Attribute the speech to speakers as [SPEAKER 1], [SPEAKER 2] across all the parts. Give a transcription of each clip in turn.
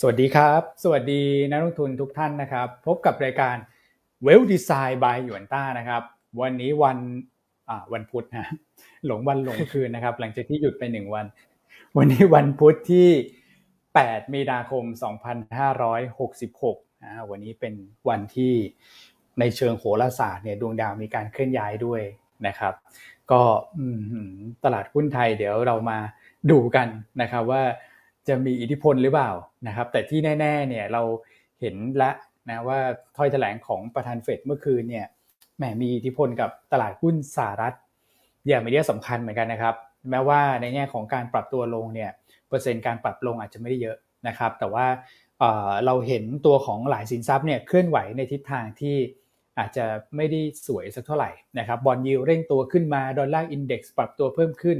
[SPEAKER 1] สวัสดีครับ สวัสดีนักลงทุนทุกท่านนะครับ พบกับรายการเวลดีไซน์บายหยวนต้านะครับ วันนี้วันอ่าวันพุธนะหลงวันหลงคืนนะครับ หลังจากที่หยุดไปหนึ่งวัน วันนี้วันพุธที่ 8 มีนาคม 2566นะวันนี้เป็นวันที่ในเชิงโหราศาสตร์เนี่ยดวงดาวมีการเคลื่อนย้ายด้วยนะครับ ก็ตลาดหุ้นไทยเดี๋ยวเรามาดูกันนะครับว่า จะมีอิทธิพลหรือเปล่านะครับ แต่ที่แน่ๆเนี่ยเราเห็นละนะว่าถ้อยแถลงของประธานเฟดเมื่อคืนเนี่ยแหมมีอิทธิพลกับตลาดหุ้นสหรัฐ อย่างมีนัยสำคัญเหมือนกันนะครับ แม้ว่าในแง่ของการปรับตัวลงเนี่ยเปอร์เซ็นต์การปรับลงอาจจะไม่ได้เยอะนะครับ แต่ว่าเราเห็นตัวของหลายสินทรัพย์เนี่ยเคลื่อนไหวในทิศทางที่อาจจะไม่ได้สวยสักเท่าไหร่นะครับบอลยิวเร่งตัวขึ้นมาดอลลาร์อินเด็กซ์ปรับตัวเพิ่มขึ้น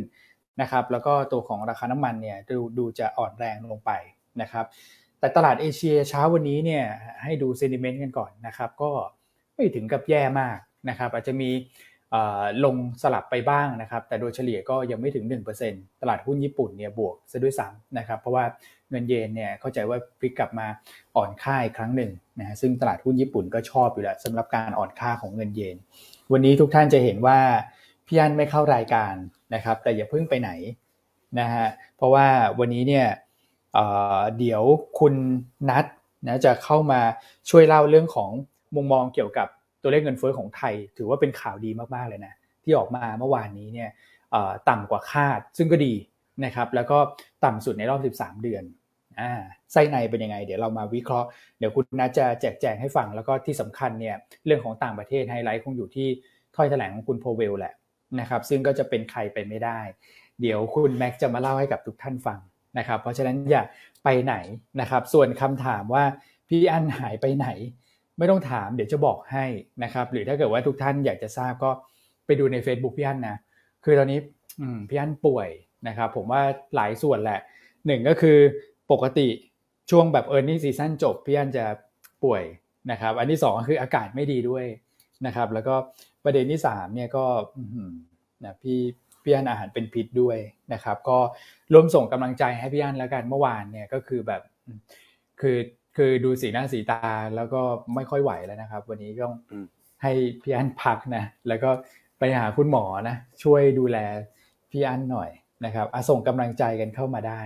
[SPEAKER 1] นะครับแล้วก็ตัวของราคาน้ำมันเนี่ยดูดูจะอ่อนแรงลงไปนะครับแต่ตลาดเอเชียเช้าวันนี้เนี่ยให้ดูเซนิเมนต์กันก่อนนะครับก็ไม่ถึงกับแย่มากนะครับอาจจะมีลงสลับไปบ้างนะครับแต่โดยเฉลี่ยก็ยังไม่ถึง 1%ตลาดหุ้นญี่ปุ่นเนี่ยบวกซะด้วยซ้ำนะครับเพราะว่าเงินเยนเนี่ยเข้าใจว่าพลิกกลับมาอ่อนค่าอีกครั้งหนึ่งนะฮะซึ่งตลาดหุ้นญี่ปุ่นก็ชอบอยู่แล้วสำหรับการอ่อนค่าของเงินเยน วันนี้ทุกท่านจะเห็นว่าพี่อันไม่เข้ารายการ นะครับแต่อย่าเพิ่งไปไหนนะฮะเพราะว่าวันนี้เนี่ยเดี๋ยวคุณนัทนะจะเข้ามาช่วยเล่าเรื่องของมุมมองเกี่ยวกับตัวเลขเงินเฟ้อของไทย ถือว่าเป็นข่าวดีมากๆเลยนะที่ออกมาเมื่อวานนี้เนี่ยต่ำกว่าคาดซึ่งก็ดีนะครับแล้วก็ต่ำสุดในรอบ 13 เดือนอ่าไส้ในเป็นยังไง เดี๋ยวเรามาวิเคราะห์เดี๋ยวคุณนัทจะแจกแจงให้ฟังแล้วก็ที่สำคัญเนี่ยเรื่องของต่างประเทศไฮไลท์คงอยู่ที่ถ้อยแถลงของคุณโพเวลแหละ นะครับซึ่งก็จะเป็นใครไปไม่ได้ เดี๋ยวคุณแม็กจะมาเล่าให้กับทุกท่านฟังนะครับ เพราะฉะนั้นอย่าไปไหนนะครับ ส่วนคำถามว่าพี่อันหายไปไหน ไม่ต้องถามเดี๋ยวจะบอกให้นะครับ หรือถ้าเกิดว่าทุกท่านอยากจะทราบก็ไปดูใน Facebook พี่อันนะคือตอนนี้พี่อันป่วยนะครับ ผมว่าหลายส่วนแหละหนึ่งก็คือปกติช่วงแบบ e a r n i n g ซีซั่นจบพี่อันจะป่วยนะครับ อันที่สองก็คืออากาศไม่ดีด้วยนะครับ แล้วก็ ประเด็นที่สามเนี่ยก็นะพี่พี่อันอาหารเป็นพิษด้วยนะครับ ก็ร่วมส่งกำลังใจให้พี่อันแล้วกันเมื่อวานเนี่ยก็คือแบบคือคือดูสีหน้าสีตาแล้วก็ไม่ค่อยไหวแล้วนะครับ วันนี้ต้องให้พี่อันพักนะแล้วก็ไปหาคุณหมอนะช่วยดูแลพี่อันหน่อยนะครับอส่งกำลังใจกันเข้ามาได้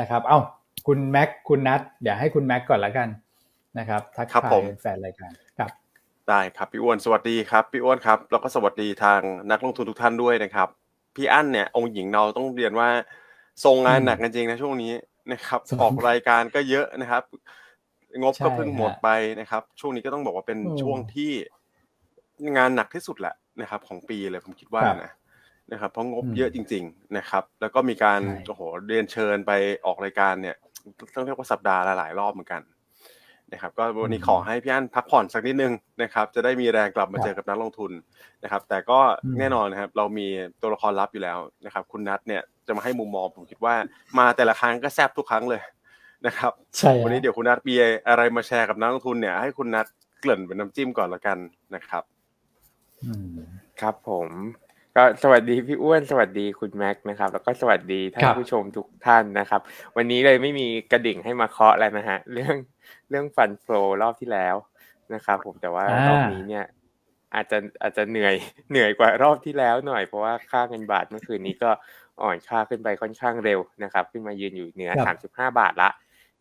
[SPEAKER 1] นะครับ เอ้าคุณแม็กคุณนัทเดี๋ยวให้คุณแม็กก่อนละกันนะครับทักทายแฟนรายการครับ
[SPEAKER 2] ได้ครับพี่อ้วนสวัสดีครับพี่อ้วนครับแล้วก็สวัสดีทางนักลงทุนทุกท่านด้วยนะครับ พี่อั้นเนี่ยองค์หญิงเราต้องเรียนว่าทรงงานหนักกันจริงนะช่วงนี้นะครับออกรายการก็เยอะนะครับ งบก็เพิ่งหมดไปนะครับ ช่วงนี้ก็ต้องบอกว่าเป็นช่วงที่งานหนักที่สุดแหละนะครับ ของปีเลยผมคิดว่านะนะครับ เพราะงบเยอะจริง ๆนะครับ แล้วก็มีการโอ้โหเรียนเชิญไปออกรายการเนี่ยต้องเรียกว่าสัปดาห์ละหลายรอบเหมือนกัน นะครับก็วันนี้ขอให้พี่อั้นพักผ่อนสักนิดนึงนะครับจะได้มีแรงกลับมาเจอกับนักลงทุนนะครับ แต่ก็แน่นอนนะครับเรามีตัวละครลับอยู่แล้วนะครับ คุณนัทเนี่ยจะมาให้มุมมองผมคิดว่ามาแต่ละครั้งก็แซบทุกครั้งเลยนะครับ
[SPEAKER 1] ใช่
[SPEAKER 2] วันนี้เดี๋ยวคุณนัทมีอะไรมาแชร์กับนักลงทุนเนี่ยให้คุณนัทเกริ่นเป็นน้ำจิ้มก่อนละกันนะครับ
[SPEAKER 3] ครับผมก็สวัสดีพี่อ้วนสวัสดีคุณแม็กนะครับ แล้วก็สวัสดีท่านผู้ชมทุกท่านนะครับ วันนี้เลยไม่มีกระดิ่งให้มาเคาะแล้วนะฮะ เรื่อง เรื่องฟันโฟลรอบที่แล้วนะครับผมแต่ว่ารอบนี้เนี่ย อาจจะอาจจะเหนื่อยเหนื่อยกว่ารอบที่แล้วหน่อยเพราะว่าค่าเงินบาทเมื่อคืนนี้ก็อ่อนค่าขึ้นไปค่อนข้างเร็วนะครับ ขึ้นมายืนอยู่เหนือสามสิบห้าบาทละ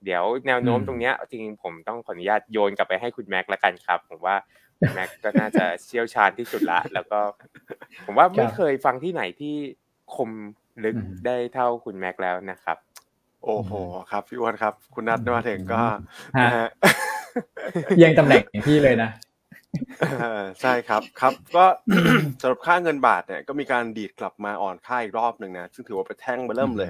[SPEAKER 3] เดี๋ยวแนวโน้มตรงเนี้ยจริงๆผมต้องขออนุญาตโยนกลับไปให้คุณแม็กละกันครับ ผมว่าแม็กก็น่าจะเชี่ยวชาญที่สุดละ แล้วก็ ผมว่าไม่เคยฟังที่ไหนที่คมลึกได้เท่าคุณแม็กแล้วนะครับ
[SPEAKER 2] โอ้โหครับพี่อ้วนครับ คุณนัทมาถึงก็
[SPEAKER 1] ยังตำแหน่งพี่เลยนะ
[SPEAKER 2] ใช่ครับครับ ก็สำหรับค่าเงินบาทเนี่ยก็มีการดีดกลับมาอ่อนค่าอีกรอบหนึ่งนะซึ่งถือว่าเป็นแท่งมาเริ่มเลย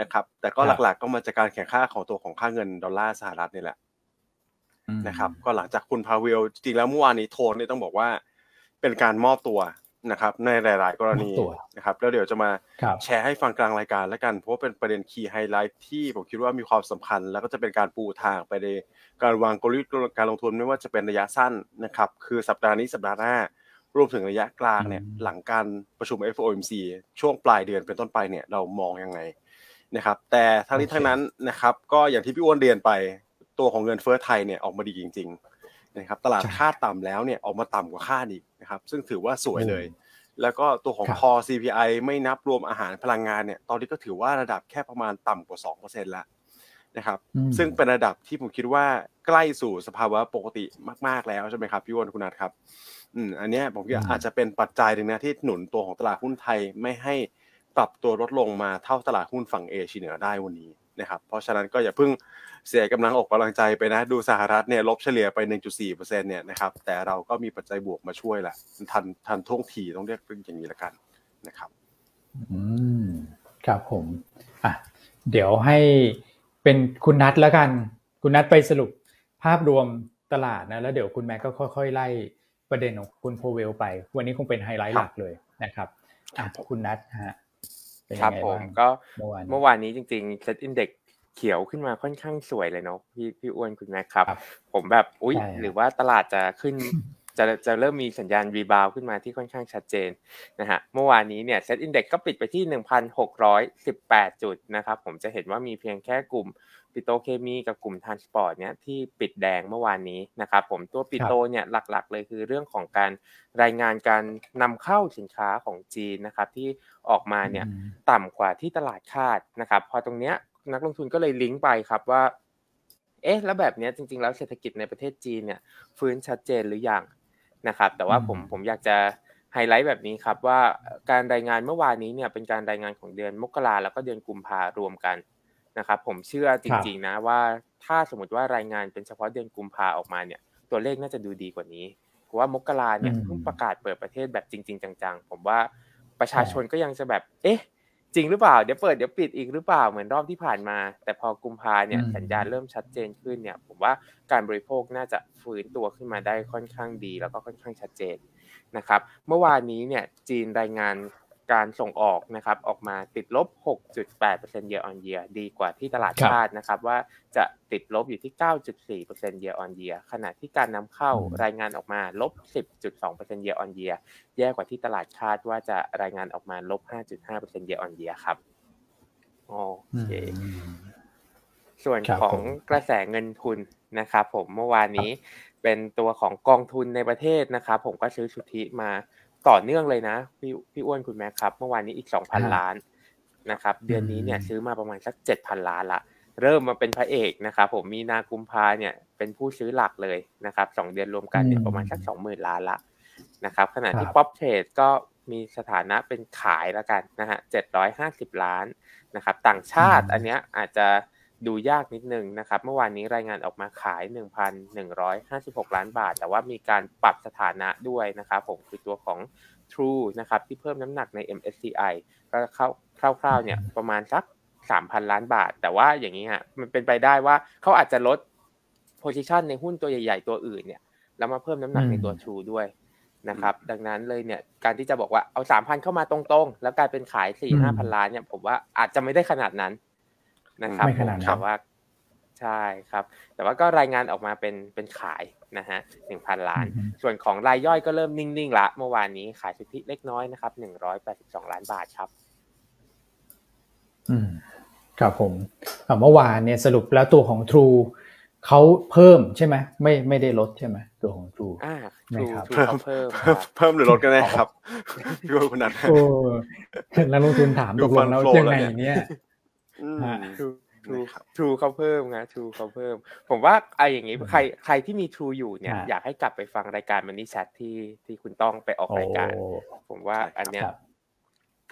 [SPEAKER 2] นะครับ แต่ก็หลักๆก็มาจากการแข็งค่าของตัวของค่าเงินดอลลาร์สหรัฐนี่แหละนะครับ ก็หลังจากคุณพาวเวลจริงแล้วเมื่อวานนี้โทนนี่ต้องบอกว่า เป็นการมอบตัว นะครับในหลาย ๆ กรณีนะครับแล้วเดี๋ยวจะมาแชร์ให้ฟังกลางรายการแล้วกัน เพราะว่าเป็นประเด็น key highlight ที่ผมคิดว่ามีความสำคัญ แล้วก็จะเป็นการปูทางไปในการวางกลยุทธ์การลงทุนไม่ว่าจะเป็นระยะสั้นนะครับคือสัปดาห์นี้สัปดาห์หน้ารวมถึงระยะกลางเนี่ยหลังการประชุม FOMC ช่วงปลายเดือนเป็นต้นไปเนี่ยเรามองยังไงนะครับแต่ทั้งนี้ทั้งนั้นนะครับก็อย่างที่พี่อ้วนเรียนไปตัวของเงินเฟ้อไทยเนี่ยออกมาดีจริง ๆ นะครับตลาดคาดต่ำแล้วเนี่ยออกมาต่ำกว่าคาดอีก นะครับซึ่งถือว่าสวยเลย แล้วก็ตัวของ core CPI ไม่นับรวมอาหารพลังงานเนี่ยตอนนี้ก็ถือว่าระดับแค่ประมาณต่ำกว่า2%แล้วนะครับซึ่งเป็นระดับที่ผมคิดว่าใกล้สู่สภาวะปกติมาก ๆ แล้วใช่ไหมครับพี่วอนคุณนัทครับอืมอันนี้ผมคิดอาจจะเป็นปัจจัยหนึ่งนะที่หนุนตัวของตลาดหุ้นไทยไม่ให้ปรับตัวลดลงมาเท่าตลาดหุ้นฝั่งเอเชียเหนือได้วันนี้ นะครับเพราะฉะนั้นก็อย่าเพิ่งเสียกำลังอกกำลังใจไปนะ ดูสหรัฐเนี่ยลบเฉลี่ยไป 1.4%เนี่ยนะครับแต่เราก็มีปัจจัยบวกมาช่วยแหละทันทันท่วงทีต้องเรียกอย่างนี้ละกันนะครับ
[SPEAKER 1] อืมครับผมอะเดี๋ยวให้เป็นคุณนัทแล้วกัน คุณนัทไปสรุปภาพรวมตลาดนะแล้วเดี๋ยวคุณแม็กก็ค่อย ๆ ไล่ประเด็นของคุณโพเวลไป วันนี้คงเป็นไฮไลท์หลักเลยนะครับอะคุณนัทฮะ
[SPEAKER 3] ครับผมก็เมื่อวานนี้จริงๆเซ็ตอินเด็กเขียวขึ้นมาค่อนข้างสวยเลยเนาะพี่พี่อ้วนคุณแม่ครับ ผมแบบอุ้ยหรือว่าตลาดจะขึ้นจะจะเริ่มมีสัญญาณ rebound ขึ้นมาที่ค่อนข้างชัดเจนนะฮะเมื่อวานนี้เนี่ย SET Index ก็ปิดไปที่ 1,618 จุดนะครับ ผมจะเห็นว่ามีเพียงแค่กลุ่ม ปิโตรเคมีกับกลุ่ม transport เนี่ยที่ปิดแดงเมื่อวานนี้นะครับผมตัวปิโตรเนี่ยหลักๆ เลยคือเรื่องของการรายงานการนำเข้าสินค้าของจีนนะครับที่ออกมาเนี่ยต่ำกว่าที่ตลาดคาดนะครับพอตรงเนี้ยนักลงทุนก็เลยลิงก์ไปครับว่าเอ๊ะแล้วแบบนี้จริง ๆ แล้วเศรษฐกิจในประเทศจีนเนี่ยฟื้นชัดเจนหรือยังนะครับแต่ว่าผมผมอยากจะไฮไลท์แบบนี้ครับว่าการรายงานเมื่อวานนี้เนี่ยเป็นการรายงานของเดือนมกราแล้วก็เดือนกุมภารวมกัน นะครับผมเชื่อจริงๆนะว่าถ้าสมมติว่ารายงานเป็นเฉพาะเดือนกุมภาออกมาเนี่ย ตัวเลขน่าจะดูดีกว่านี้เพราะว่ามกราเนี่ยเพิ่งประกาศเปิดประเทศแบบจริง ๆ จัง ๆ ผมว่าประชาชนก็ยังจะแบบ เอ๊ะ จริงหรือเปล่าเดี๋ยวเปิดเดี๋ยวปิดอีกหรือเปล่าเหมือนรอบที่ผ่านมา แต่พอกุมภาเนี่ยสัญญาณเริ่มชัดเจนขึ้นเนี่ย ผมว่าการบริโภคน่าจะฟื้นตัวขึ้นมาได้ค่อนข้างดี แล้วก็ค่อนข้างชัดเจนนะครับ เมื่อวานนี้เนี่ยจีนรายงาน การส่งออกนะครับออกมาติดลบ 6.8% year on year ดีกว่าที่ตลาดคาดนะครับว่าจะติดลบอยู่ที่ 9.4% year on year ขณะที่การนำเข้ารายงานออกมาลบ 10.2% year on year แย่กว่าที่ตลาดคาดว่าจะรายงานออกมาลบ 5.5% year on year ครับโอเคส่วนของกระแสเงินทุนนะครับผมเมื่อวานนี้เป็นตัวของกองทุนในประเทศนะครับผมก็ซื้อสุทธิมา ต่อเนื่องเลยนะพี่พี่อ้วนคุณแม่ครับ เมื่อวานนี้อีกสองพันล้านนะครับ เดือนนี้เนี่ยซื้อมาประมาณสักเจ็ดพันล้านละเริ่มมาเป็นพระเอกนะครับผมมีนากุมภาเนี่ยเป็นผู้ซื้อหลักเลยนะครับสองเดือนรวมกันเนี่ยประมาณสักสองหมื่นล้านละนะครับขณะที่ป๊อปเทรดก็มีสถานะเป็นขายแล้วกันนะฮะเจ็ดร้อยห้าสิบล้านนะครับ ต่างชาติอันเนี้ยอาจจะ ดูยากนิดนึงนะครับ เมื่อวานนี้รายงานออกมาขาย 1,156 ล้านบาท แต่ว่ามีการปรับสถานะด้วยนะครับผมคือตัวของ True นะครับที่เพิ่มน้ำหนักใน MSCI ก็เข้าคร่าวๆเนี่ยประมาณสัก 3,000 ล้านบาท แต่ว่าอย่างนี้ฮะมันเป็นไปได้ว่าเขาอาจจะลด position ในหุ้นตัวใหญ่ ๆ ตัวอื่นเนี่ยแล้วมาเพิ่มน้ำหนักในตัว True ด้วยนะครับดังนั้นเลยเนี่ยการที่จะบอกว่าเอา 3,000 เข้ามาตรงๆ แล้วกลายเป็นขาย 4-5,000ล้านเนี่ยผมว่าอาจจะไม่ได้ขนาดนั้น นะครับไม่ขนาดแต่ว่าใช่ครับ แต่ว่าก็รายงานออกมาเป็นเป็นขายนะฮะหนึ่งพันล้าน ส่วนของรายย่อยก็เริ่มนิ่งๆละเมื่อวานนี้ขายสุทธิเล็กน้อยนะครับหนึ่งร้อยแปดสิบสองล้านบาทครับ
[SPEAKER 1] อืมครับผมเมื่อวานเนี่ยสรุปแล้วตัวของ True เขาเพิ่มใช่ไหมไม่ไม่ได้ลดใช่ไหมตัวของ True
[SPEAKER 3] อ่า
[SPEAKER 2] ทรูเพิ่มเพิ่มเพิ่มหรือลดกันแน่ครับพี่ว่าคุณนัท
[SPEAKER 1] โอ้แล้วลงทุนถามตกลงแล้วยังไงเนี่ย
[SPEAKER 3] ทรูทรูเขาเพิ่มนะทรูเขาเพิ่ม ผมว่าไอ้อย่างนี้ใครใครที่มีทรูอยู่เนี่ย อยากให้กลับไปฟังรายการมันนี่แชทที่ที่คุณต้องไปออกรายการ ผมว่าอันเนี้ย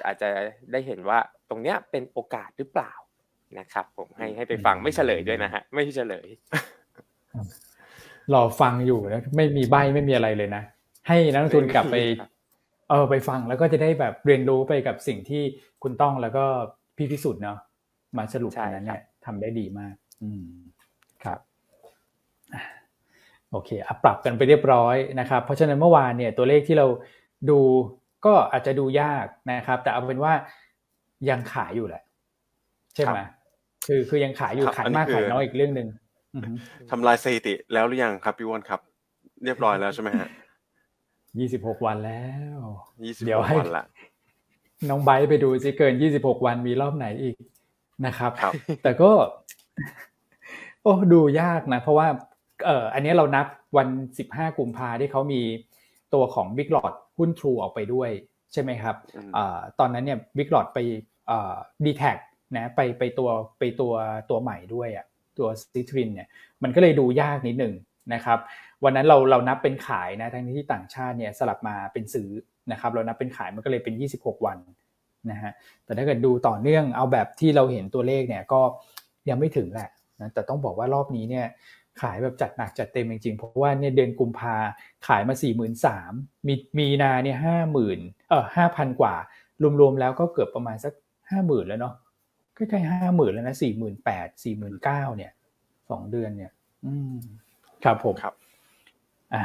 [SPEAKER 3] อาจจะได้เห็นว่าตรงเนี้ยเป็นโอกาสหรือเปล่านะครับ ผมให้ให้ไปฟังไม่เฉลยด้วยนะฮะ ไม่เฉลย
[SPEAKER 1] รอฟังอยู่แล้วไม่มีใบไม่มีอะไรเลยนะ ให้นักลงทุนกลับไป เออไปฟังแล้วก็จะได้แบบเรียนรู้ไปกับสิ่งที่คุณต้องแล้วก็พี่พิสุทธิ์เนาะ มาสรุปอันนั้นเนี่ยทำได้ดีมาก อืมครับโอเคอปรับกันไปเรียบร้อยนะครับ เพราะฉะนั้นเมื่อวานเนี่ยตัวเลขที่เราดูก็อาจจะดูยากนะครับ แต่เอาเป็นว่ายังขายอยู่แหละ ใช่ไหมคือคือยังขายอยู่ขายมากขายน้อยอีกเรื่องหนึ่ง
[SPEAKER 2] ทำลายสถิติแล้วหรือยังครับพี่วอนครับ เรียบร้อยแล้วใช่ไหมฮะ
[SPEAKER 1] ยี่สิบหกวันแล้ว
[SPEAKER 2] ยี่สิบหกวันละ
[SPEAKER 1] น้องไบไปดูสิเกินยี่สิบหกวันมีรอบไหนอีก นะครับ แต่ก็ โอ้ดูยากนะ เพราะว่าเอออันนี้เรานับวันสิบห้ากุมภาที่เขามีตัวของ Big l o t หุ้น True ออกไปด้วย ใช่ไหมครับอตอนนั้นเนี่ย Big l o t ไปดีแท็นะไปไปตัวไปตัวตัวใหม่ด้วยอะตัวซิทรินเนี่ยมันก็เลยดูยากนิดหนึ่งนะครับ วันนั้นเราเรานับเป็นขายนะทั้งที่ต่างชาติเนี่ยสลับมาเป็นซื้อนะครับ เรานับเป็นขายมันก็เลยเป็น 26 วัน นะฮะแต่ถ้าเกิดดูต่อเนื่องเอาแบบที่เราเห็นตัวเลขเนี่ยก็ยังไม่ถึงแหละนะแต่ต้องบอกว่ารอบนี้เนี่ยขายแบบจัดหนักจัดเต็มจริงๆ เพราะว่าเนี่ยเดือนกุมภาขายมา4 3 0 0 0มีมีนาเนี่ยห้าหมื่นเออห้าพันกว่า รวมๆแล้วก็เกือบประมาณสักห้าหมื่นแล้วเนาะใกล้ๆห้าหมื่นแล้วนะสี่หมื่นแปดสี่หมื่นเก้าเนี่ยสองเดือนเนี่ย อืมครับผม
[SPEAKER 2] ครับ
[SPEAKER 1] อ่า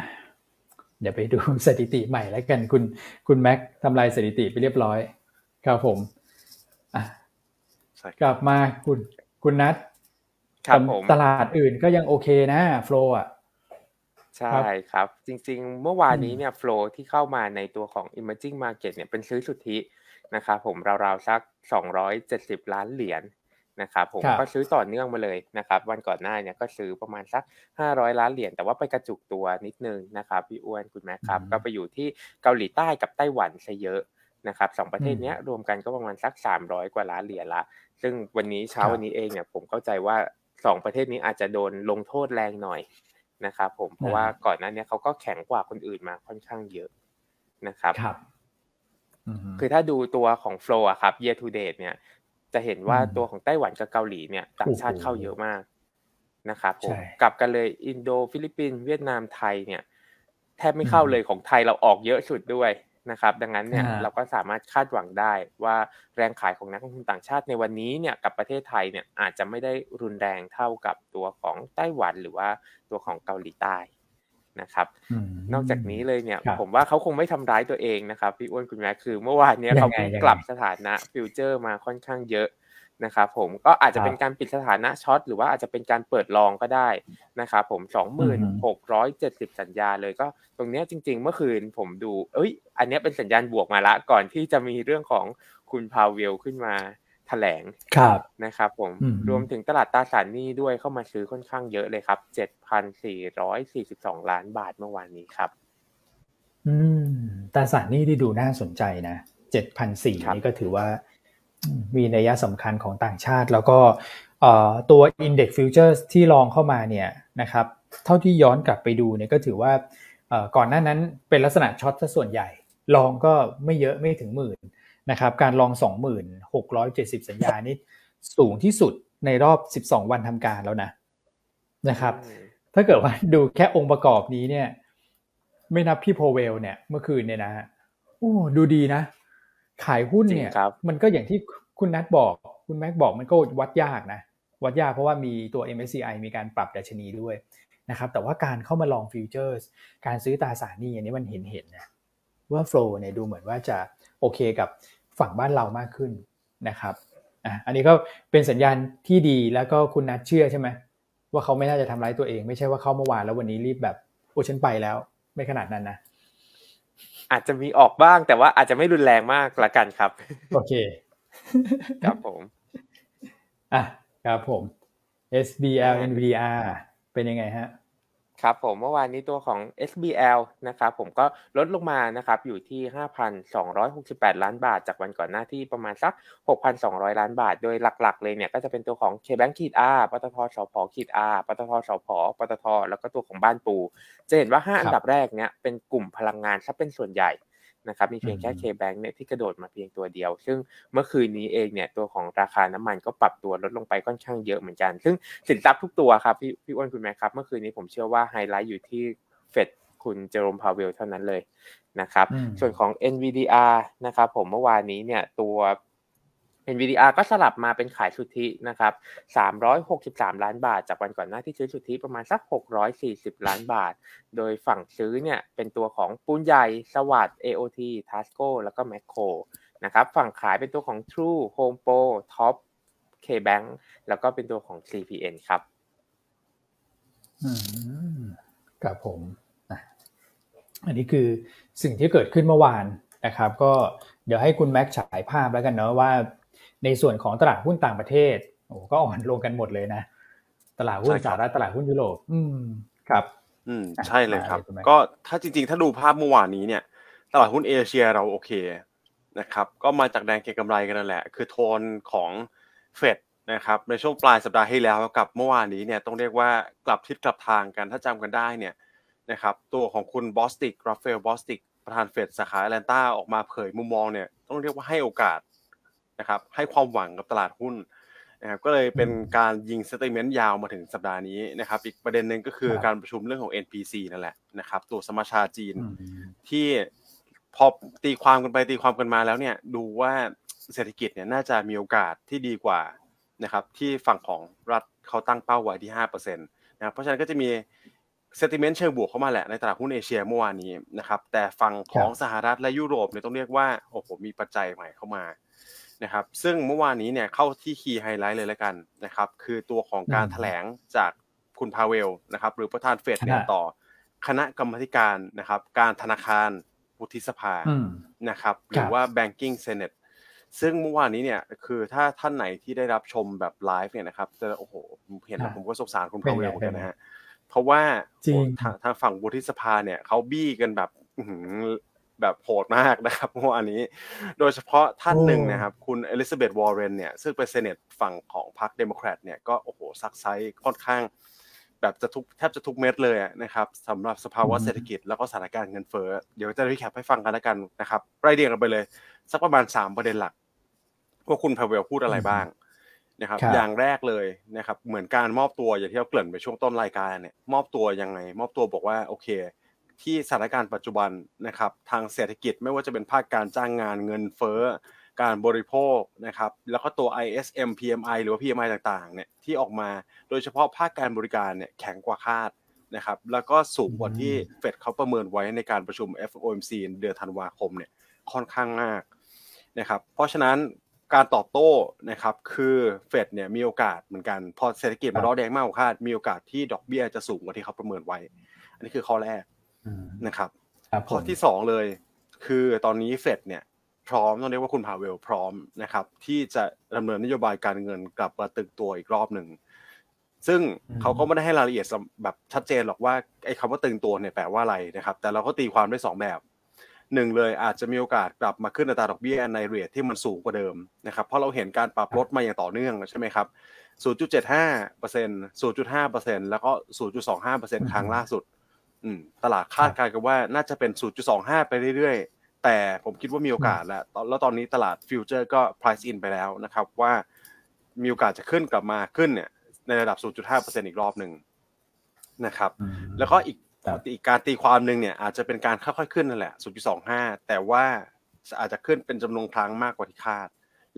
[SPEAKER 1] เดี๋ยวไปดูสถิติใหม่แล้วกันคุณคุณแม็กทำลายสถิติไปเรียบร้อย ครับผมอะกลับมาคุณคุณนัท
[SPEAKER 3] ครับผม
[SPEAKER 1] ตลาดอื่นก็ยังโอเคนะโฟล์อะ
[SPEAKER 3] ใช่ครับ จริงๆ เมื่อวานนี้เนี่ยโฟล์ที่เข้ามาในตัวของ emerging market เนี่ยเป็นซื้อสุทธินะครับผมราวๆสัก 270 ล้านเหรียญนะครับผมก็ซื้อต่อเนื่องมาเลยนะครับวันก่อนหน้าเนี่ยก็ซื้อประมาณสัก 500 ล้านเหรียญแต่ว่าไปกระจุกตัวนิดนึงนะครับพี่อ้วนคุณแม่ครับ ก็ไปอยู่ที่เกาหลีใต้กับไต้หวันซะเยอะ นะครับสองประเทศนี้รวมกันก็ประมาณสัก 300 กว่าล้านเหรียญละ ซึ่งวันนี้เช้าวันนี้เองเนี่ยผมเข้าใจว่าสองประเทศนี้อาจจะโดนลงโทษแรงหน่อยนะครับผมเพราะว่าก่อนหน้านี้เขาก็แข็งกว่าคนอื่นมาค่อนข้างเยอะนะครับคือถ้าดูตัวของ flow อะครับ year to date เนี่ย จะเห็นว่าตัวของไต้หวันกับเกาหลีเนี่ยต่างชาติเข้าเยอะมากนะครับผมกลับกันเลยอินโดฟิลิปปินส์เวียดนามไทยเนี่ย แทบไม่เข้าเลยของไทยเราออกเยอะสุดด้วย นะครับ ดังนั้นเนี่ยเราก็สามารถคาดหวังได้ว่าแรงขายของนักลงทุนต่างชาติในวันนี้เนี่ยกับประเทศไทยเนี่ยอาจจะไม่ได้รุนแรงเท่ากับตัวของไต้หวันหรือว่าตัวของเกาหลีใต้นะครับ นอกจากนี้เลยเนี่ยผมว่าเขาคงไม่ทำร้ายตัวเองนะครับพี่อ้วนคุณแม่คือเมื่อวานนี้เขากลับสถานะฟิวเจอร์มาค่อนข้างเยอะ นะครับผมก็อาจจะเป็นการปิดสถานะช็อตหรือว่าอาจจะเป็นการเปิดลองก็ได้นะครับผมสองหมื่นหกร้อยเจ็ดสิบสัญญาเลยก็ตรงนี้จริง ๆ เมื่อคืนผมดู เอ้ย อันนี้เป็นสัญญาณบวกมาละ ก่อนที่จะมีเรื่องของคุณพาวเวลขึ้นมาแถลง
[SPEAKER 1] ครับ
[SPEAKER 3] นะครับผมรวมถึงตลาดตราสารหนี้ด้วยเข้ามาซื้อค่อนข้างเยอะเลยครับเจ็ดพันสี่ร้อยสี่สิบสองล้านบาทเมื่อวานนี้ครับ
[SPEAKER 1] อืมตราสารหนี้ที่ดูน่าสนใจนะเจ็ดพันสี่นี่ก็ถือว่า มีนัยสำคัญของต่างชาติ แล้วก็ตัว Index Futures ที่ลองเข้ามาเนี่ยนะครับเท่าที่ย้อนกลับไปดูเนี่ยก็ถือว่าก่อนหน้านั้นเป็นลักษณะช็อตซะส่วนใหญ่ ลองก็ไม่เยอะไม่ถึงหมื่นนะครับการลอง 2,670 สัญญานี่สูงที่สุดในรอบ 12 วันทำการแล้วนะนะครับ ถ้าเกิดว่าดูแค่องค์ประกอบนี้เนี่ย ไม่นับพี่พาวเวลเนี่ยเมื่อคืนเนี่ยนะโอ้ดูดีนะ ขายหุ้นเนี่ยมันก็อย่างที่คุณนัทบอก คุณแม็กบอกมันก็วัดยากนะ วัดยากเพราะว่ามีตัว MSCI มีการปรับดัชนีด้วยนะครับแต่ว่าการเข้ามา long futures การซื้อตราสารนี้อันนี้มันเห็นเห็นนะว่า flow เนี่ยดูเหมือนว่าจะโอเคกับฝั่งบ้านเรามากขึ้นนะครับอะอันนี้ก็เป็นสัญญาณที่ดีแล้วก็คุณนัดเชื่อใช่ไหมว่าเขาไม่น่าจะทำร้ายตัวเอง ไม่ใช่ว่าเข้าเมื่อวานแล้ววันนี้รีบแบบโอ้ฉันไปแล้วไม่ขนาดนั้นนะ
[SPEAKER 3] อาจจะมีออกบ้างแต่ว่าอาจจะไม่รุนแรงมากละกันครับ
[SPEAKER 1] โอเค
[SPEAKER 3] ครับผม
[SPEAKER 1] อะครับผม SBL NVDR เป็นยังไงฮะ
[SPEAKER 3] ครับผมเมื่อวานนี้ตัวของ SBL นะครับผมก็ลดลงมานะครับอยู่ที่ 5,268 ล้านบาท จากวันก่อนหน้าที่ประมาณสัก 6,200 ล้านบาท โดยหลักๆ เลยเนี่ยก็จะเป็นตัวของ KBank ขีด R ปตท.สผ.ขีด R ปตท.สผ. ปตท. แล้วก็ตัวของบ้านปู จะเห็นว่า 5 อันดับแรกเนี่ยเป็นกลุ่มพลังงานซะเป็นส่วนใหญ่ นะครับมีเพียงแค่ K-Bank เนี่ยที่กระโดดมาเพียงตัวเดียว ซึ่งเมื่อคืนนี้เองเนี่ยตัวของราคาน้ำมันก็ปรับตัวลดลงไปค่อนข้างเยอะเหมือนกัน ซึ่งสินทรัพย์ทุกตัวครับพี่พี่อ้วนคุณแม็กครับเมื่อคืนนี้ผมเชื่อว่าไฮไลท์อยู่ที่เฟดคุณเจอโรมพาวเวลเท่านั้นเลยนะครับ ส่วนของ NVDR นะครับผมเมื่อวานนี้เนี่ยตัว NVDR ก็สลับมาเป็นขายสุทธินะครับ 363 ล้านบาท จากวันก่อนหน้าที่ซื้อสุทธิประมาณสัก 640 ล้านบาท โดยฝั่งซื้อเนี่ยเป็นตัวของปูนใหญ่ สวัสด์ AOT Tasco แล้วก็ Macro นะครับ ฝั่งขายเป็นตัวของ True Home Pro Top KBank แล้วก็เป็นตัวของ CPN ครับ
[SPEAKER 1] ครับผม อันนี้คือสิ่งที่เกิดขึ้นเมื่อวานนะครับ ก็เดี๋ยวให้คุณแม็กฉายภาพแล้วกันเนาะว่า ในส่วนของตลาดหุ้นต่างประเทศโอ้ก็อ่อนลงกันหมดเลยนะ ตลาดหุ้นสหรัฐตลาดหุ้นยุโรปอืมครับ
[SPEAKER 2] อืมใช่เลยครับ ก็ถ้าจริง ๆ ถ้าดูภาพเมื่อวานนี้เนี่ย ตลาดหุ้นเอเชียเราโอเคนะครับ ก็มาจากแดงเก็งกำไรกันนั่นแหละ คือโทนของเฟดนะครับในช่วงปลายสัปดาห์ที่แล้วกับเมื่อวานนี้เนี่ยต้องเรียกว่ากลับทิศกลับทางกันถ้าจำกันได้เนี่ยนะครับตัวของคุณบอสติราฟาเอลบอสติกประธานเฟดสาขาแอตแลนตาออกมาเผยมุมมองเนี่ยต้องเรียกว่าให้โอกาส นะครับให้ความหวังกับตลาดหุ้นนะครับก็เลยเป็นการยิง statement ยาวมาถึงสัปดาห์นี้นะครับอีกประเด็นหนึ่งก็คือการประชุมเรื่องของ NPC นั่นแหละนะครับตัวสมัชชาจีนที่พอตีความกันไปตีความกันมาแล้วเนี่ยดูว่าเศรษฐกิจเนี่ยน่าจะมีโอกาสที่ดีกว่านะครับที่ฝั่งของรัฐเขาตั้งเป้าไว้ที่ห้าเปอร์เซ็นต์นะครับเพราะฉะนั้นก็จะมี sentiment เชิงบวกเข้ามาแหละในตลาดหุ้นเอเชียเมื่อวานนี้นะครับแต่ฝั่งของสหรัฐและยุโรปเนี่ยต้องเรียกว่าโอ้โหมีปัจจัยใหม่เข้ามา นะครับซึ่งเมื่อวานนี้เนี่ยเข้าที่ key highlight เลยแล้วกันนะครับคือตัวของการแถลงจากคุณพาเวลนะครับหรือประธานเฟดเนี่ยต่อ คณะกรรมการนะครับการธนาคารวุฒิสภานะครับหรือว่า banking senate ซึ่งเมื่อวานนี้เนี่ยคือถ้าท่านไหนที่ได้รับชมแบบไลฟ์เนี่ยนะครับจะโอ้โหเห็นแล้วผมก็สงสารคุณพาเวลเหมือนกันนะฮะเพราะว่าทางทางฝั่งวุฒิสภาเนี่ยเขาบี้กันแบบ แบบโหดมากนะครับเมื่อวานนี้ โดยเฉพาะท่านหนึ่งนะครับ คุณเอลิซาเบธวอร์เรนเนี่ยซึ่งเป็น senate ฝั่งของพรรคเดโมแครตเนี่ยก็โอ้โหซักไซ้ค่อนข้าง แบบจะทุกแทบจะทุกเม็ดเลยนะครับสำหรับสภาวะเศรษฐกิจแล้วก็สถานการณ์เงินเฟ้อเดี๋ยวจะรีแคปให้ฟังกันแล้วกันนะครับไล่เรียงกันไปเลย สักประมาณ 3 ประเด็นหลักว่าคุณพาเวลพูดอะไรบ้างนะครับอย่างแรกเลยนะครับเหมือนการมอบตัวอย่างที่เราเกริ่นไปช่วงต้นรายการเนี่ยมอบตัวยังไง มอบตัวบอกว่าโอเค ที่สถานการณ์ปัจจุบันนะครับทางเศรษฐกิจไม่ว่าจะเป็นภาคการจ้างงานเงินเฟ้อ การบริโภคนะครับแล้วก็ตัว ISM PMI หรือว่า PMI ต่างๆเนี่ยที่ออกมาโดยเฉพาะภาคการบริการเนี่ยแข็งกว่าคาดนะครับแล้วก็สูงกว่าที่เฟดเขาประเมินไว้ในการประชุม FOMC เดือนธันวาคมเนี่ยค่อนข้างมากนะครับเพราะฉะนั้นการตอบโต้นะครับคือเฟดเนี่ยมีโอกาสเหมือนกันพอเศรษฐกิจมันร้อนแดงมากกว่าคาดมีโอกาสที่ดอกเบี้ยจะสูงกว่าที่เขาประเมินไว้ อันนี้คือข้อแรก นะครับข้อที่สองเลย คือตอนนี้เฟดเนี่ย พร้อมต้องเรียกว่าคุณพาเวลพร้อมนะครับ ที่จะดำเนินนโยบายการเงินกลับมาตึงตัวอีกรอบหนึ่งซึ่งเขาก็ไม่ได้ให้รายละเอียดแบบชัดเจนหรอกว่าไอ้คำว่าตึงตัวเนี่ยแปลว่าอะไรนะครับ แต่เราก็ตีความได้สองแบบหนึ่งเลยอาจจะมีโอกาสกลับมาขึ้นอัตราดอกเบี้ยในเรทที่มันสูงกว่าเดิมนะครับเพราะเราเห็นการปรับลดมาอย่างต่อเนื่องใช่ไหมครับ 0.75% 0.5%แล้วก็ 0.25%ครั้งล่าสุด ตลาดคาดการณ์กันว่าน่าจะเป็น 0.25 ไปเรื่อยๆ แต่ผมคิดว่ามีโอกาสแล้ว แล้วตอนนี้ตลาดฟิวเจอร์ก็ price in ไปแล้วนะครับ ว่ามีโอกาสจะขึ้นกลับมาขึ้นเนี่ยในระดับ 0.5%อีกรอบหนึ่งนะครับ แล้วก็อีกอีกการตีความหนึ่งเนี่ยอาจจะเป็นการค่อยๆขึ้นนั่นแหละ 0.25 แต่ว่าอาจจะขึ้นเป็นจำนวนครั้งมากกว่าที่คาด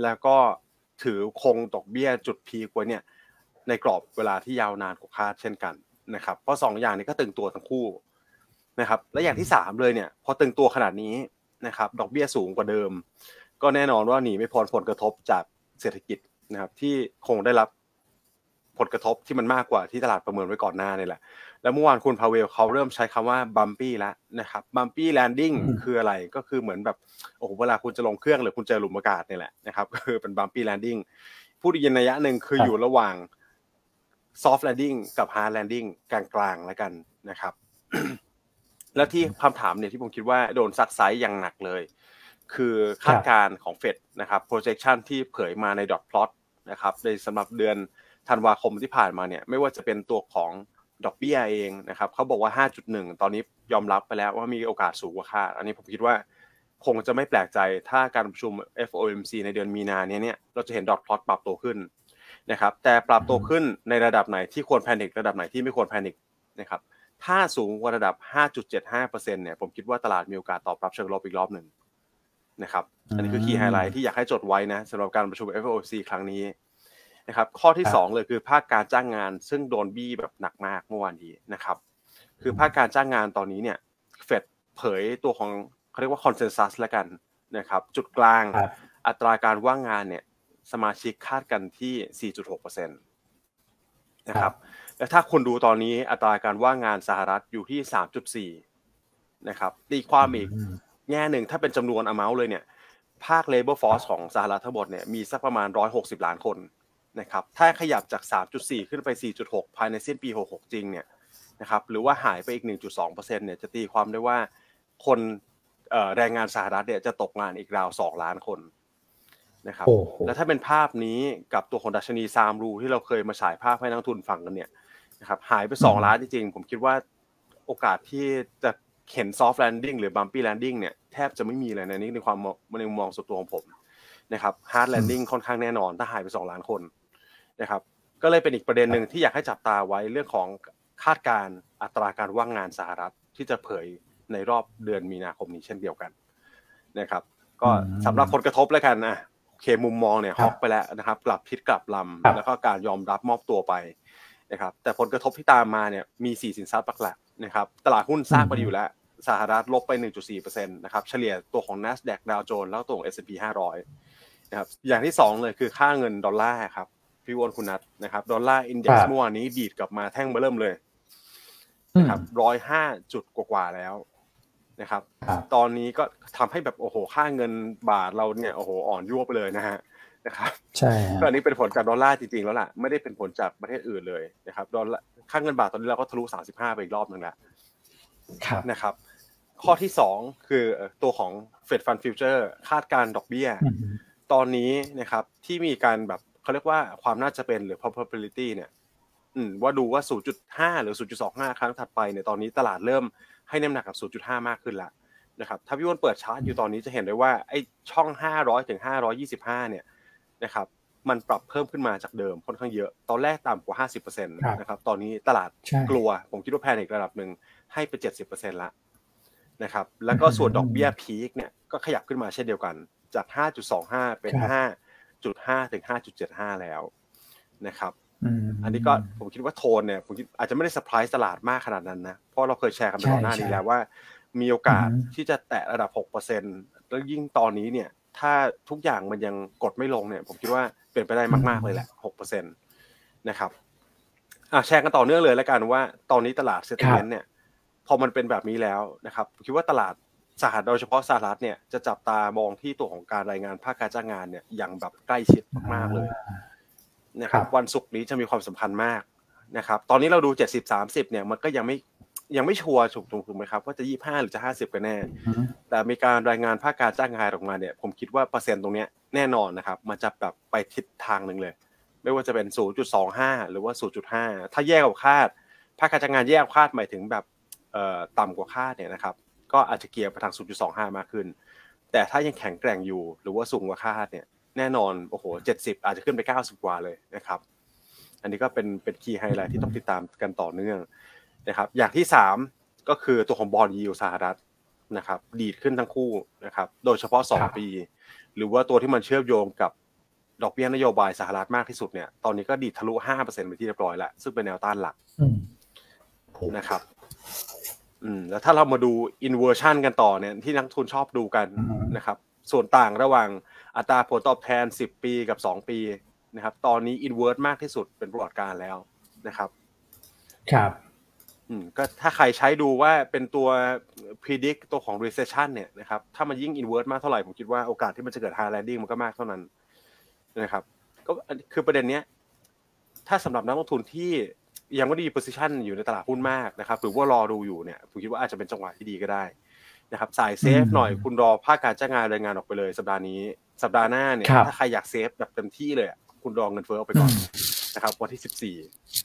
[SPEAKER 2] แล้วก็ถือคงดอกเบี้ยจุดพีกไว้เนี่ยในกรอบเวลาที่ยาวนานกว่าคาดเช่นกัน นะครับเพราะสองอย่างนี้ก็ตึงตัวทั้งคู่นะครับและอย่างที่สามเลยเนี่ยพอตึงตัวขนาดนี้นะครับดอกเบี้ยสูงกว่าเดิม ก็แน่นอนว่าหนีไม่พ้นผลกระทบจากเศรษฐกิจนะครับที่คงได้รับผลกระทบที่มันมากกว่าที่ตลาดประเมินไว้ก่อนหน้านี่แหละ แล้วเมื่อวานคุณพาเวลเขาเริ่มใช้คำว่า bumpy แล้วนะครับ bumpy landing คืออะไรก็คือเหมือนแบบโอ้โหเวลาคุณจะลงเครื่องหรือคุณเจอหลุมอากาศนี่แหละนะครับก็คือเป็น bumpy landing พูดอีกนัยยะหนึ่งคืออยู่ระหว่าง soft landing กับ hard landing กลางๆแล้วกันนะครับ แล้วที่คำถามเนี่ยที่ผมคิดว่าโดนซักไซ้อย่างหนักเลย คือคาดการณ์ของเฟดนะครับ projection ที่เผยมาใน dot plot นะครับในสำหรับเดือนธันวาคมที่ผ่านมาเนี่ยไม่ว่าจะเป็นตัวของดอกเบี้ยเองนะครับเขาบอกว่า 5.1 ตอนนี้ยอมรับไปแล้วว่ามีโอกาสสูงกว่าคาดอันนี้ผมคิดว่าคงจะไม่แปลกใจถ้าการประชุม FOMC ในเดือนมีนาเนี้ยเนี่ยเราจะเห็น dot plot ปรับตัวขึ้น นะครับแต่ปรับตัวขึ้นในระดับไหนที่ควร panic ระดับไหนที่ไม่ควร panicนะครับถ้าสูงกว่าระดับ 5.75%เนี่ยผมคิดว่าตลาดมีโอกาสตอบรับเชิงลบอีกรอบหนึ่งนะครับอันนี้คือ key highlight ที่อยากให้จดไว้นะสำหรับการประชุม FOMC ครั้งนี้นะครับข้อที่ 2 เลยคือภาคการจ้างงานซึ่งโดนบี้แบบหนักมากเมื่อวานนี้นะครับคือภาคการจ้างงานตอนนี้เนี่ยเฟดเผยตัวของเขาเรียกว่า consensus แล้วกันนะครับจุดกลางอัตราการว่างงานเนี่ย สมาชิกคาดกันที่ 4.6%นะครับแล้วถ้าคุณดูตอนนี้อัตราการว่างงานสหรัฐอยู่ที่ 3.4 นะครับตีความอีกแง่หนึ่งถ้าเป็นจำนวน amount เลยเนี่ยภาค labor force ของสหรัฐทั้งหมดเนี่ยมีสักประมาณ 160 ล้านคนนะครับถ้าขยับจาก 3.4 ขึ้นไป 4.6 ภายในสิ้นปี 66 จริงเนี่ยนะครับหรือว่าหายไปอีก 1.2%เนี่ยจะตีความได้ว่าคนแรงงานสหรัฐเนี่ยจะตกงานอีกราว 2 ล้านคน นะครับแล้วถ้าเป็นภาพนี้กับตัวของดัชนี Sahm Rule ที่เราเคยมาฉายภาพให้นักลงทุนฟังกันเนี่ยนะครับหายไป 2 ล้านจริงๆผมคิดว่าโอกาสที่จะเห็น soft landing หรือ bumpy landing เนี่ยแทบจะไม่มีเลยในนี้ในความในมุมมองส่วนตัวของผมนะครับ hard landing ค่อนข้างแน่นอน ถ้าหายไป 2 ล้านคนนะครับก็เลยเป็นอีกประเด็นหนึ่งที่อยากให้จับตาไว้เรื่องของคาดการณ์อัตราการว่างงานสหรัฐที่จะเผยในรอบเดือนมีนาคมนี้เช่นเดียวกันนะครับก็สำหรับผลกระทบแล้วกันนะ โอเคมุมมองเนี่ย hawk ไปแล้วนะครับ กลับทิศกลับลำแล้วก็การยอมรับมอบตัวไปนะครับแต่ผลกระทบที่ตามมาเนี่ยมี 4 สินทรัพย์หลักๆนะครับตลาดหุ้นทราบไปอยู่แล้วสหรัฐลบไป 1.4%นะครับเฉลี่ยตัวของ NASDAQ ดาวโจนส์แล้วตัวของ S&P 500นะครับอย่างที่ 2 เลยคือค่าเงินดอลลาร์ครับพี่อ้วนคุณนัทนะครับ dollar index เมื่อวานนี้ดีดกลับมาแท่งเบ้อเริ่มเลยนะครับร้อยห้าจุดกว่าแล้ว นะครับ ตอนนี้ก็ทำให้แบบโอ้โหค่าเงินบาทเราเนี่ยโอ้โหอ่อนยั่วไปเลยนะฮะนะครับ
[SPEAKER 1] ใช่
[SPEAKER 2] ก็อันนี้เป็นผลจากดอลลาร์จริงๆแล้วล่ะไม่ได้เป็นผลจากประเทศอื่นเลยนะครับดอลลาร์ค่าเงินบาทตอนนี้เราก็ทะลุสามสิบห้าไปอีกรอบหนึ่งแล้วนะครับ ข้อที่สองคือตัวของ Fed Fund Future คาดการดอกเบี้ย ตอนนี้นะครับที่มีการแบบเขาเรียกว่าความน่าจะเป็นหรือ probability เนี่ยว่าดูว่า 0.5 หรือ 0.25 ครั้งถัดไปเนี่ยตอนนี้ตลาดเริ่ม ให้น้ำหนักกับ 0.5 มากขึ้นแล้วนะครับถ้าพี่วอนเปิดชาร์ตอยู่ตอนนี้จะเห็นได้ว่าไอ้ช่อง 500ถึง525 เนี่ยนะครับมันปรับเพิ่มขึ้นมาจากเดิมค่อนข้างเยอะ ตอนแรกต่ำกว่า 50%นะครับตอนนี้ตลาดกลัว ผมคิดว่าแพนิกระดับหนึ่งให้ไป 70%ละนะครับแล้วก็ส่วนดอกเบี้ยพีคเนี่ยก็ขยับขึ้นมาเช่นเดียวกันจาก 5.25 เป็น 5.5 ถึง 5.75 แล้วนะครับ อันนี้ก็ผมคิดว่าโทนเนี่ยผมคิดอาจจะไม่ได้เซอร์ไพรส์ตลาดมากขนาดนั้นนะ เพราะเราเคยแชร์กันไปก่อนหน้านี้แล้วว่า มีโอกาสที่จะแตะระดับหกเปอร์เซ็นต์แล้วยิ่งตอนนี้เนี่ย ถ้าทุกอย่างมันยังกดไม่ลงเนี่ย ผมคิดว่าเป็นไปได้มาก ๆ เลยแหละหกเปอร์เซ็นต์นะครับอะแชร์กันต่อเนื่องเลยแล้วกันว่า ตอนนี้ตลาด sentiment เนี่ย พอมันเป็นแบบนี้แล้วนะครับคิดว่าตลาดสหรัฐโดยเฉพาะสหรัฐเนี่ยจะจับตามองที่ตัวของการรายงานภาคการจ้างงานเนี่ยอย่างแบบใกล้ชิดมากๆเลย นะครับวันศุกร์นี้จะมีความสำคัญมากนะครับตอนนี้เราดูเจ็ดสิบสามสิบเนี่ยมันก็ยังไม่ยังไม่ชัวร์ถูกถูกไหมครับว่าจะยี่ห้าหรือจะห้าสิบกันแน่ แต่มีการรายงานภาคการจ้างงานออกมาเนี่ยผมคิดว่าเปอร์เซ็นต์ตรงนี้แน่นอนนะครับมันจะแบบไปทิศทางหนึ่งเลย ไม่ว่าจะเป็น 0.25 หรือว่า 0.5 ถ้าแยกกับคาด ภาคการจ้างงานแยกคาดหมายถึงแบบเอ่อต่ำกว่าคาดเนี่ยนะครับก็อาจจะเกียร์ไปทาง 0.25 มากขึ้น แต่ถ้ายังแข็งแกร่งอยู่หรือว่าสูงกว่าคาดเนี่ย แน่นอนโอ้โหเจ็ดสิบอาจจะขึ้นไปเก้าสิบกว่าเลยนะครับ อันนี้ก็เป็นเป็น key highlight ที่ต้องติดตามกันต่อเนื่องนะครับ อย่างที่สามก็คือตัวของ bond yield สหรัฐนะครับ ดีดขึ้นทั้งคู่นะครับ โดยเฉพาะสองปี หรือว่าตัวที่มันเชื่อมโยงกับดอกเบี้ยนโยบายสหรัฐมากที่สุดเนี่ย ตอนนี้ก็ดีดทะลุห้าเปอร์เซ็นต์ไปที่เรียบร้อยแล้วซึ่งเป็นแนวต้านหลักนะครับ อืม แล้วถ้าเรามาดู inversion กันต่อเนี่ยที่นักลงทุนชอบดูกันนะครับ ส่วนต่างระหว่าง อัตราผลตอบแทน 10 ปีกับ 2 ปีนะครับ ตอนนี้ invert มากที่สุดเป็นประวัติการณ์แล้วนะครับ
[SPEAKER 1] ครับ
[SPEAKER 2] อืมก็ถ้าใครใช้ดูว่าเป็นตัว predict ตัวของ recession เนี่ยนะครับ ถ้ามันยิ่ง invert มากเท่าไหร่ ผมคิดว่าโอกาสที่มันจะเกิด hard landing มันก็มากเท่านั้นนะครับ ก็คือประเด็นเนี้ย ถ้าสำหรับนักลงทุนที่ยังไม่ดี position อยู่ในตลาดหุ้นมากนะครับ หรือว่ารอดูอยู่เนี่ย ผมคิดว่าอาจจะเป็นจังหวะที่ดีก็ได้ นะครับสายเซฟหน่อยคุณรอภาคการจ้างงานรายงานออกไปเลย สัปดาห์นี้สัปดาห์หน้าเนี่ยถ้าใครอยากเซฟแบบเต็มที่เลยคุณรองเงินเฟ้อออกไปก่อนนะครับวันที่สิบสี่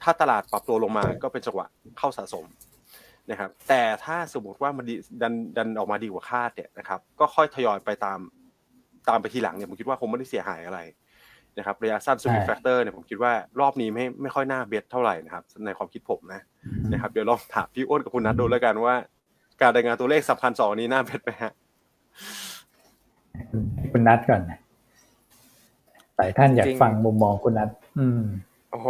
[SPEAKER 2] ถ้าตลาดปรับตัวลงมาก็เป็นจังหวะเข้าสะสมนะครับแต่ถ้าสมมติว่ามันดันดันออกมาดีกว่าคาดเนี่ยนะครับก็ค่อยทยอยไปตามตามไปทีหลังเนี่ยผมคิดว่าคงไม่ได้เสียหายอะไรนะครับระยะสั้น swing factor เนี่ยผมคิดว่ารอบนี้ไม่ไม่ค่อยน่า bet เท่าไหร่นะครับในความคิดผมนะนะครับเดี๋ยวลองถามพี่อ้นกับคุณนัทดูแล้วกันว่า การรายงานตัวเลขสำคัญสองนี้น่าเป็นไหมฮะ
[SPEAKER 1] คุณนัทก่อนหลายท่านอยากฟังมุมมองคุณนัดอืม
[SPEAKER 3] โอ้โห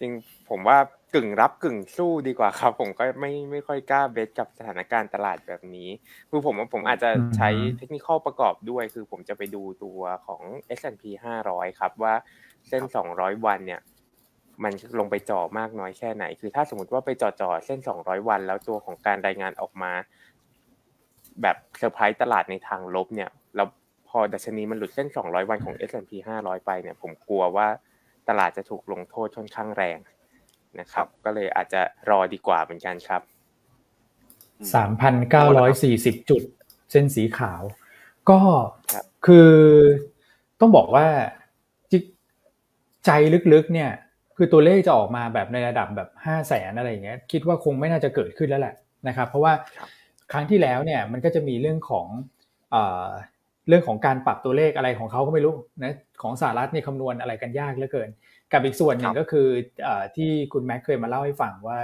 [SPEAKER 3] จริงผมว่ากึ่งรับกึ่งสู้ดีกว่าครับ ผมก็ไม่ไม่ค่อยกล้า bet กับสถานการณ์ตลาดแบบนี้ คือผมผมอาจจะใช้เทคนิคประกอบด้วย คือผมจะไปดูตัวของ S&P 500 ครับว่าเส้น 200 วันเนี่ย มันลงไปจ่อมากน้อยแค่ไหน คือถ้าสมมติว่าไปจ่อจ่อเส้น 200 วัน แล้วตัวของการรายงานออกมา แบบเซอร์ไพรส์ตลาดในทางลบเนี่ยแล้วผพอดัชนีมันหลุดเส้น 200 วันของ S&P 500 ไปเนี่ย ผมกลัวว่าตลาดจะถูกลงโทษค่อนข้างแรงนะครับ ก็เลยอาจจะรอดีกว่าเหมือนกันครับ
[SPEAKER 1] 3,940 จุด เส้นสีขาว ก็คือต้องบอกว่าใจลึกๆเนี่ย คือตัวเลขจะออกมาแบบในระดับแบบห้าแสนอะไรอย่างเงี้ยคิดว่าคงไม่น่าจะเกิดขึ้นแล้วแหละนะครับเพราะว่าครั้งที่แล้วเนี่ยมันก็จะมีเรื่องของเรื่องของการปรับตัวเลขอะไรของเขาก็ไม่รู้นะของสหรัฐนี่คำนวณอะไรกันยากเหลือเกิน กับอีกส่วนหนึ่งก็คือที่คุณแม็กเคยมาเล่าให้ฟังว่า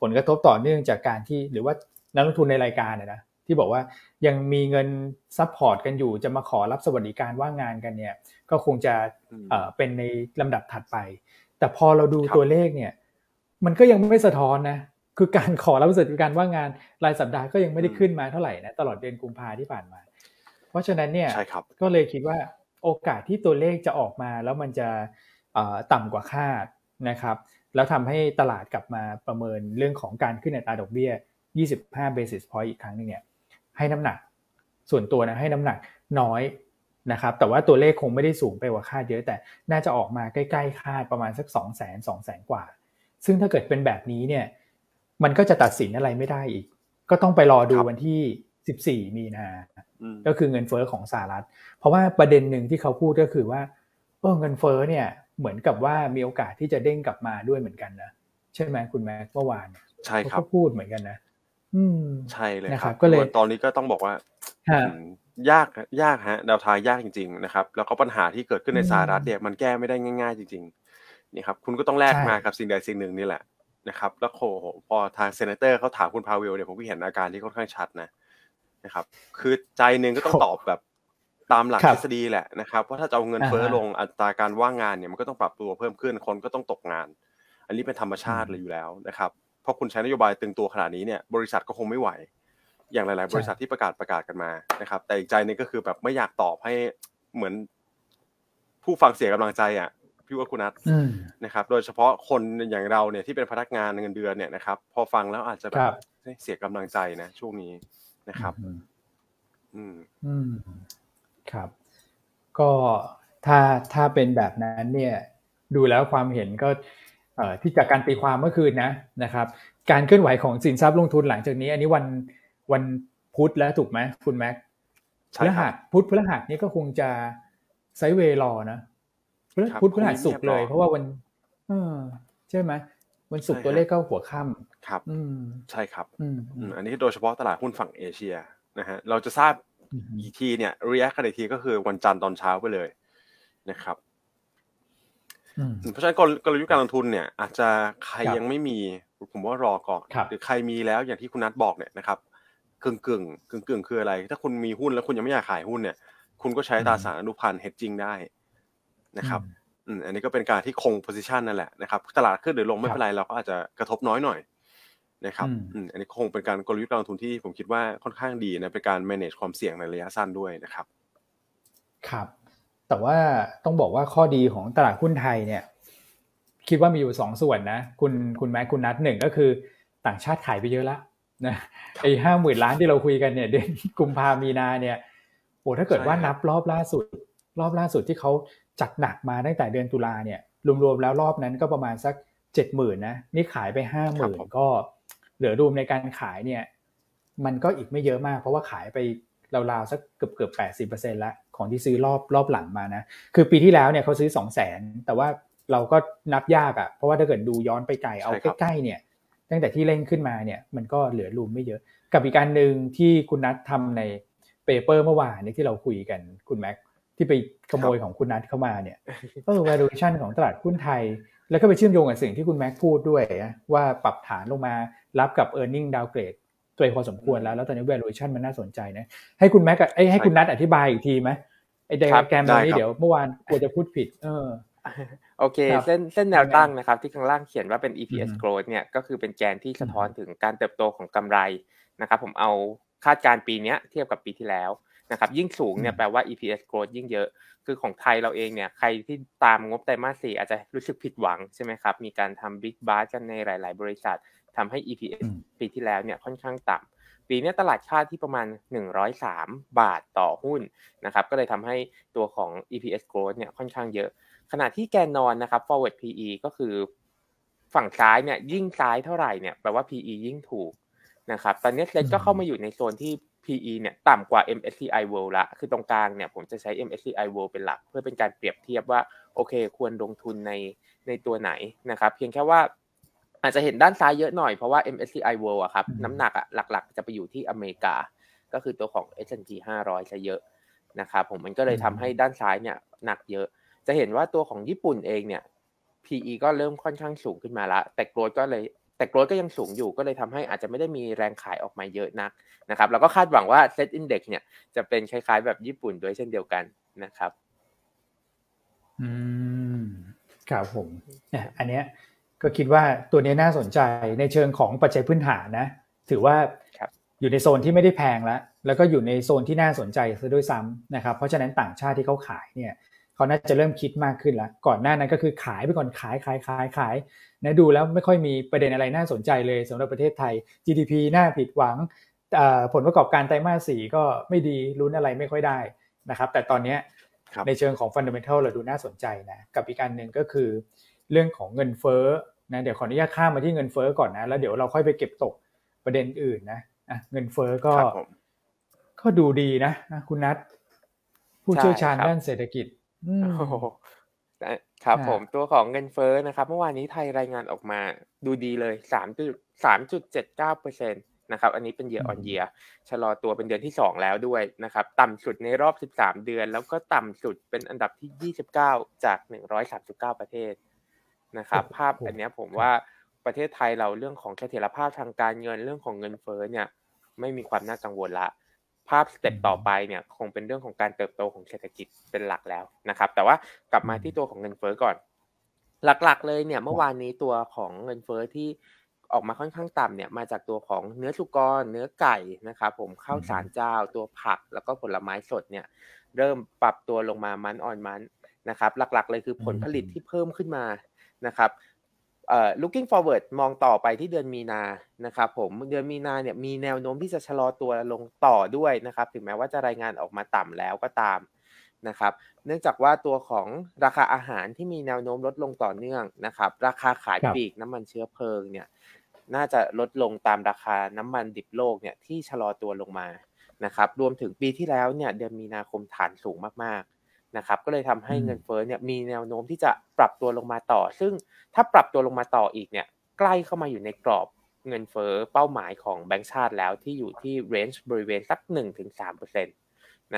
[SPEAKER 1] ผลกระทบต่อเนื่องจากการที่หรือว่านักลงทุนในรายการนะที่บอกว่ายังมีเงิน support กันอยู่จะมาขอรับสวัสดิการว่างงานกันเนี่ยก็คงจะเป็นในลำดับถัดไป แต่พอเราดูตัวเลขเนี่ย มันก็ยังไม่สะท้อนนะ คือการขอรับสวัสดิการว่างงานรายสัปดาห์ก็ยังไม่ได้ขึ้นมาเท่าไหร่นะตลอดเดือนกุมภาที่ผ่านมา เพราะฉะนั้นเนี่ยก็เลยคิดว่าโอกาสที่ตัวเลขจะออกมาแล้วมันจะต่ำกว่าคาดนะครับ แล้วทำให้ตลาดกลับมาประเมินเรื่องของการขึ้นอัตราดอกเบี้ย 25 basis point อีกครั้งนึงเนี่ยให้น้ำหนักส่วนตัวนะให้น้ำหนักน้อย นะครับแต่ว่าตัวเลขคงไม่ได้สูงไปกว่าคาดเยอะ แต่น่าจะออกมาใกล้ๆคาดประมาณสัก2 0 0 0 0 0 2 0 0 0 0 กว่า ซึ่งถ้าเกิดเป็นแบบนี้เนี่ยมันก็จะตัดสินอะไรไม่ได้อีก ก็ต้องไปรอดูวันที่ 14 มีนาก็คือเงินเฟอ้อของสหรัฐ เพราะว่าประเด็นหนึ่งที่เขาพูดก็คือว่าเออเงินเฟอ้อเนี่ยเหมือนกับว่ามีโอกาสที่จะเด้งกลับมาด้วยเหมือนกันนะใช่ไหมคุณแม่เมื่อวาน
[SPEAKER 2] ใช่ครับ
[SPEAKER 1] เขาพูดเหมือนกันนะ
[SPEAKER 2] ใช่เลย
[SPEAKER 1] ครับ
[SPEAKER 2] ก็เลยตอนนี้ก็ต้องบอกว่า ยากยากฮะดาวทายยากจริง ๆ นะครับ แล้วก็ปัญหาที่เกิดขึ้นในสหรัฐเนี่ยมันแก้ไม่ได้ง่าย ๆ จริงๆนี่ครับคุณก็ต้องแลกมากับสิ่งใดสิ่งหนึ่งนี่แหละนะครับ แล้วโหพอทาง senator เขาถามคุณพาเวลเนี่ยผมก็เห็นอาการที่ค่อนข้างชัดนะนะครับ คือใจหนึ่งก็ต้องตอบแบบตามหลักทฤษฎีแหละนะครับว่าถ้าจะเอาเงินเฟ้อลงอัตราการว่างงานเนี่ยมันก็ต้องปรับตัวเพิ่มขึ้นคนก็ต้องตกงาน อันนี้เป็นธรรมชาติเลยอยู่แล้วนะครับเพราะคุณใช้นโยบายตึงตัวขนาดนี้เนี่ยบริษัทก็คงไม่ไหว อย่างหลาย ๆ บริษัทที่ประกาศประกาศกันมานะครับ แต่อีกใจนึงก็คือแบบไม่อยากตอบให้เหมือน ผู้ฟังเสียกำลังใจอะพี่ว่าคุณนัทนะครับ โดยเฉพาะคนอย่างเราเนี่ยที่เป็นพนักงานเงินเดือนเนี่ยนะครับ พอฟังแล้วอาจจะแบบเสียกำลังใจนะช่วงนี้นะครับ
[SPEAKER 1] อืมอืมครับ ก็ถ้าถ้าเป็นแบบนั้นเนี่ย ดูแล้วความเห็นก็ที่จากการตีความเมื่อคืนนะนะครับ การเคลื่อนไหวของสินทรัพย์ลงทุนหลังจากนี้ อันนี้วัน วันพุธแล้วถูกไหมคุณแม็กพฤหัสพุธพฤหัสนี้ก็คงจะ sideway รอนะพุธพฤหัสศุกร์เลย เพราะว่าวันเออใช่ไหมวันศุกร์ตัวเลขก็หัวค่ำ
[SPEAKER 2] ครับ
[SPEAKER 1] อืม
[SPEAKER 2] ใช่ครับ อืมอันนี้โดยเฉพาะตลาดหุ้นฝั่งเอเชียนะฮะเราจะทราบอีกทีเนี่ย react กันอีกทีก็คือวันจันทร์ตอนเช้าไปเลยนะครับเพราะฉะนั้นกลยุทธ์การลงทุนเนี่ย อาจจะใครยังไม่มีผมว่ารอก่อนหรือใครมีแล้วอย่างที่คุณนัทบอกเนี่ยนะครับ กึ่งกึ่งกึ่งกึ่งคืออะไร ถ้าคุณมีหุ้นแล้วคุณยังไม่อยากขายหุ้นเนี่ย คุณก็ใช้ตราสารอนุพันธ์เฮดจิ้งได้นะครับอืมอันนี้ก็เป็นการที่คงโพซิชันนั่นแหละนะครับตลาดขึ้นหรือลงไม่เป็นไรเราก็อาจจะกระทบน้อยหน่อยนะครับอืมอันนี้คงเป็นการกลยุทธ์การลงทุนที่ผมคิดว่าค่อนข้างดีนะเป็นการ manage ความเสี่ยงในระยะสั้นด้วยนะครับ
[SPEAKER 1] ครับ แต่ว่าต้องบอกว่าข้อดีของตลาดหุ้นไทยเนี่ย คิดว่ามีอยู่สองส่วนนะ คุณคุณแม็กคุณนัทหนึ่งก็คือ ต่างชาติขายไปเยอะแล้ว นะไอ้ห้าหมื่นล้านที่เราคุยกันเนี่ยเดือนกุมภามีนาเนี่ยโอ้ถ้าเกิดว่านับรอบล่าสุด รอบล่าสุดที่เขาจัดหนักมาตั้งแต่เดือนตุลาเนี่ยรวมๆแล้วรอบนั้นก็ประมาณสักเจ็ดหมื่นนะนี่ขายไปห้าหมื่นก็เหลือรวมในการขายเนี่ย มันก็อีกไม่เยอะมาก เพราะว่าขายไปราวๆสักเกือบเกือบแปดสิบเปอร์เซ็นต์ละของที่ซื้อรอบรอบหลังมานะ คือปีที่แล้วเนี่ยเขาซื้อสองแสนแต่ว่าเราก็นับยากอะ่ะ เพราะว่าถ้าเกิดดูย้อนไปไกลเอาใกล้ๆเนี่ย ตั้งแต่ที่เล่นขึ้นมาเนี่ยมันก็เหลือ room ไม่เยอะ กับอีกการหนึ่งที่คุณนัททำใน paper เมื่อวานนี้ที่เราคุยกันคุณแม็กที่ไปขโมยของคุณนัทเข้ามาเนี่ยเออ valuation ของตลาดหุ้นไทย แล้วก็ไปเชื่อมโยงกับสิ่งที่คุณแม็กพูดด้วยว่าปรับฐานลงมารับกับ e a r n i n g downgrade ตัวพอสมควรแล้ว แล้วตอนนี้ valuation มันน่าสนใจนะ ให้คุณแม็กไอ้ให้คุณนัทอธิบายอีกทีไหมไอ้ไดอะแกรมนี้เดี๋ยวเมื่อวานกลัวจะพูดผิด เออ
[SPEAKER 3] โอเค เส้นเส้นแนวตั้งนะครับ ที่ข้างล่างเขียนว่าเป็น EPS growth เนี่ยก็คือเป็นแกนที่สะท้อนถึงการเติบโตของกำไรนะครับ ผมเอาคาดการปีนี้เทียบกับปีที่แล้วนะครับ ยิ่งสูงเนี่ยแปลว่า EPS growth ยิ่งเยอะ คือของไทยเราเองเนี่ย ใครที่ตามงบไตรมาสสี่อาจจะรู้สึกผิดหวังใช่ไหมครับ มีการทำบิ๊กบาร์กันในหลาย ๆ บริษัททำให้ EPS ปีที่แล้วเนี่ยค่อนข้างต่ำปีนี้ตลาดคาดที่ประมาณ 103 บาทต่อหุ้นนะครับ ก็เลยทำให้ตัวของ EPS growth เนี่ยค่อนข้างเยอะ ขณะที่แกนนอนนะครับ forward PE ก็คือฝั่งซ้ายเนี่ยยิ่งซ้ายเท่าไหร่เนี่ยแปลว่า PE ยิ่งถูกนะครับ ตอนนี้เซ็ตก็เข้ามาอยู่ในโซนที่ PE เนี่ยต่ำกว่า MSCI World ละ คือตรงกลางเนี่ยผมจะใช้ MSCI World เป็นหลัก เพื่อเป็นการเปรียบเทียบว่าโอเค ควรลงทุนในในตัวไหนนะครับ เพียงแค่ว่าอาจจะเห็นด้านซ้ายเยอะหน่อยเพราะว่า MSCI World อะครับน้ำหนักอะหลักๆ จะไปอยู่ที่อเมริกา ก็คือตัวของ S&P 500จะเยอะนะครับผมมันก็เลยทำให้ด้านซ้ายเนี่ยหนักเยอะ จะเห็นว่าตัวของญี่ปุ่นเองเนี่ย PE ก็เริ่มค่อนข้างสูงขึ้นมาละ แต่โกรดก็เลยแต่โกรดก็ยังสูงอยู่ก็เลยทำให้อาจจะไม่ได้มีแรงขายออกมาเยอะนักนะครับแล้วก็คาดหวังว่า Set Index เนี่ยจะเป็นคล้าย ๆ แบบญี่ปุ่นด้วยเช่นเดียวกันนะครับ
[SPEAKER 1] อืมครับผมอันเนี้ยก็คิดว่าตัวนี้น่าสนใจในเชิงของปัจจัยพื้นฐานนะ ถือว่าอยู่ในโซนที่ไม่ได้แพงแล้ว แล้วก็อยู่ในโซนที่น่าสนใจซะด้วยซ้ำนะครับ เพราะฉะนั้นต่างชาติที่เขาขายเนี่ย เขาน่าจะเริ่มคิดมากขึ้นแล้วก่อนหน้านั้นก็คือขายไปก่อนขายขายขายขายนะดูแล้วไม่ค่อยมีประเด็นอะไรน่าสนใจเลยสำหรับประเทศไทย GDP น่าผิดหวังผลประกอบการไตรมาสสี่ก็ไม่ดีลุ้นอะไรไม่ค่อยได้นะครับ แต่ตอนนี้ในเชิงของฟันเดเมนทัลเราดูน่าสนใจนะกับอีกการหนึ่งก็คือเรื่องของเงินเฟ้อนะเดี๋ยวขออนุญาตข้ามมาที่เงินเฟ้อก่อนนะแล้วเดี๋ยวเราค่อยไปเก็บตกประเด็นอื่นนะอะเงินเฟ้อก็ก็ดูดีนะคุณนัทผู้เชี่ยวชาญด้านเศรษฐกิจ
[SPEAKER 3] ครับผมตัวของเงินเฟ้อนะครับ เมื่อวานนี้ไทยรายงานออกมาดูดีเลยสามจุดสามจุดเจ็ดเก้าเปอร์เซ็นต์นะครับ อันนี้เป็นเยอออนเยียชะลอตัวเป็นเดือนที่สองแล้วด้วยนะครับ ต่ำสุดในรอบสิบสามเดือน แล้วก็ต่ำสุดเป็นอันดับที่ยี่สิบเก้าจากหนึ่งร้อยสามสิบเก้าประเทศนะครับ ภาพอันนี้ผมว่าประเทศไทยเราเรื่องของเสถียรภาพทางการเงินเรื่องของเงินเฟ้อเนี่ย ไม่มีความน่ากังวลละ ภาพ step ต่อไปเนี่ยคงเป็นเรื่องของการเติบโตของเศรษฐกิจเป็นหลักแล้วนะครับ แต่ว่ากลับมาที่ตัวของเงินเฟ้อก่อน หลักๆ เลยเนี่ยเมื่อวานนี้ตัวของเงินเฟ้อที่ออกมาค่อนข้างต่ำเนี่ยมาจากตัวของเนื้อสุกร เนื้อไก่นะครับผมข้าวสารเจ้า ตัวผักแล้วก็ผลไม้สดเนี่ยเริ่มปรับตัวลงมามันออนมันนะครับ หลักๆ เลยคือผลผลิตที่เพิ่มขึ้นมานะครับ เอ่อ looking forward มองต่อไปที่เดือนมีนานะครับผมเดือนมีนาเนี่ยมีแนวโน้มที่จะชะลอตัวลงต่อด้วยนะครับ ถึงแม้ว่าจะรายงานออกมาต่ำแล้วก็ตามนะครับ เนื่องจากว่าตัวของราคาอาหารที่มีแนวโน้มลดลงต่อเนื่องนะครับ ราคาขายปลีกน้ำมันเชื้อเพลิงเนี่ยน่าจะลดลงตามราคาน้ำมันดิบโลกเนี่ยที่ชะลอตัวลงมานะครับ รวมถึงปีที่แล้วเนี่ยเดือนมีนาคมฐานสูงมาก นะครับก็เลยทำให้เงินเฟ้อเนี่ยมีแนวโน้มที่จะปรับตัวลงมาต่อ ซึ่งถ้าปรับตัวลงมาต่ออีกเนี่ยใกล้เข้ามาอยู่ในกรอบเงินเฟ้อเป้าหมายของแบงก์ชาติแล้วที่อยู่ที่เรนจ์บริเวณสัก1-3%น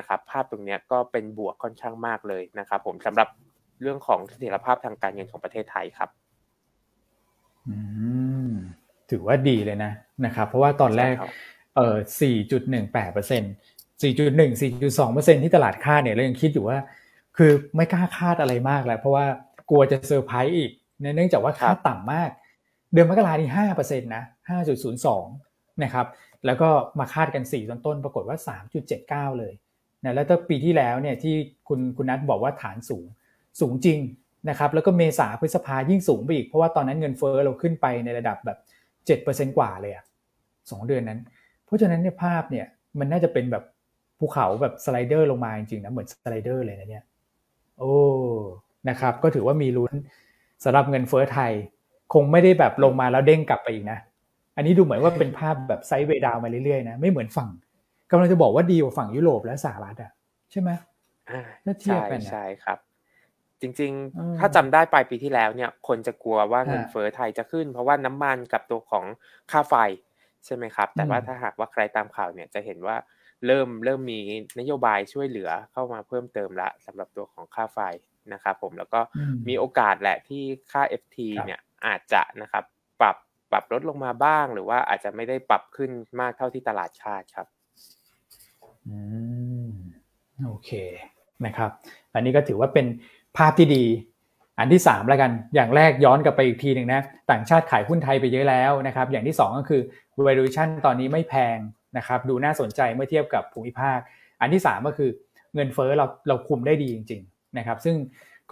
[SPEAKER 3] ะครับภาพตรงนี้ก็เป็นบวกค่อนข้างมากเลยนะครับผมสำหรับเรื่องของเสถียรภาพทางการเงินของประเทศไทยครับ
[SPEAKER 1] ถือว่าดีเลยนะนะครับ เพราะว่าตอนแรกเออ4.18%เปอร์เซ็นต์4.1 4.2%ที่ตลาดคาดเนี่ยเรายังคิดอยู่ว่า คือไม่กล้าคาดอะไรมากแล้วเพราะว่ากลัวจะเซอร์ไพรส์อีก เนื่องจากว่าคาดต่ำมาก เดือนมกรานี่ห้าเปอร์เซ็นต์นะห้าจุดศูนย์สองนะครับ แล้วก็มาคาดกันสี่ต้นต้นปรากฏว่าสามจุดเจ็ดเก้าเลยนะแล้วถ้าปีที่แล้วเนี่ยที่คุณคุณนัทบอกว่าฐานสูงสูงจริงนะครับแล้วก็เมษาพฤษภายิ่งสูงไปอีก เพราะว่าตอนนั้นเงินเฟ้อเราขึ้นไปในระดับแบบเจ็ดเปอร์เซ็นกว่าเลยอะสองเดือนนั้น เพราะฉะนั้นเนี่ยภาพเนี่ยมันน่าจะเป็นแบบภูเขาแบบสไลเดอร์ลงมาจริงๆนะเหมือนสไลเดอร์เลยนะเนี่ย โอ้นะครับ ก็ถือว่ามีลุ้นสำหรับเงินเฟ้อไทย คงไม่ได้แบบลงมาแล้วเด้งกลับไปอีกนะ อันนี้ดูเหมือนว่าเป็นภาพแบบไซด์เวดาวมาเรื่อยๆนะไม่เหมือนฝั่งกำลังจะบอกว่าดีกว่าฝั่งยุโรปและสหรัฐอะใช่ไหม
[SPEAKER 3] ถ้าเทียบกันใช่ครับ จริงๆ ถ้าจำได้ปลายปีที่แล้วเนี่ย คนจะกลัวว่าเงินเฟ้อไทยจะขึ้น เพราะว่าน้ำมันกับตัวของค่าไฟใช่ไหมครับ แต่ว่าถ้าหากว่าใครตามข่าวเนี่ยจะเห็นว่า เริ่มเริ่มมีนโยบายช่วยเหลือเข้ามาเพิ่มเติมละสำหรับตัวของค่าไฟนะครับผมแล้วก็มีโอกาสแหละที่ค่า FT เนี่ยอาจจะนะครับปรับปรับลดลงมาบ้าง หรือว่าอาจจะไม่ได้ปรับขึ้นมากเท่าที่ตลาดคาดครับ
[SPEAKER 1] อืมโอเคนะครับ อันนี้ก็ถือว่าเป็นภาพที่ดี อันที่สามแล้วกันอย่างแรกย้อนกลับไปอีกทีหนึ่งนะต่างชาติขายหุ้นไทยไปเยอะแล้วนะครับ อย่างที่สองก็คือ valuation ตอนนี้ไม่แพง นะครับดูน่าสนใจเมื่อเทียบกับภูมิภาค อันที่ 3 ก็คือเงินเฟ้อเราเราคุมได้ดีจริงๆนะครับซึ่ง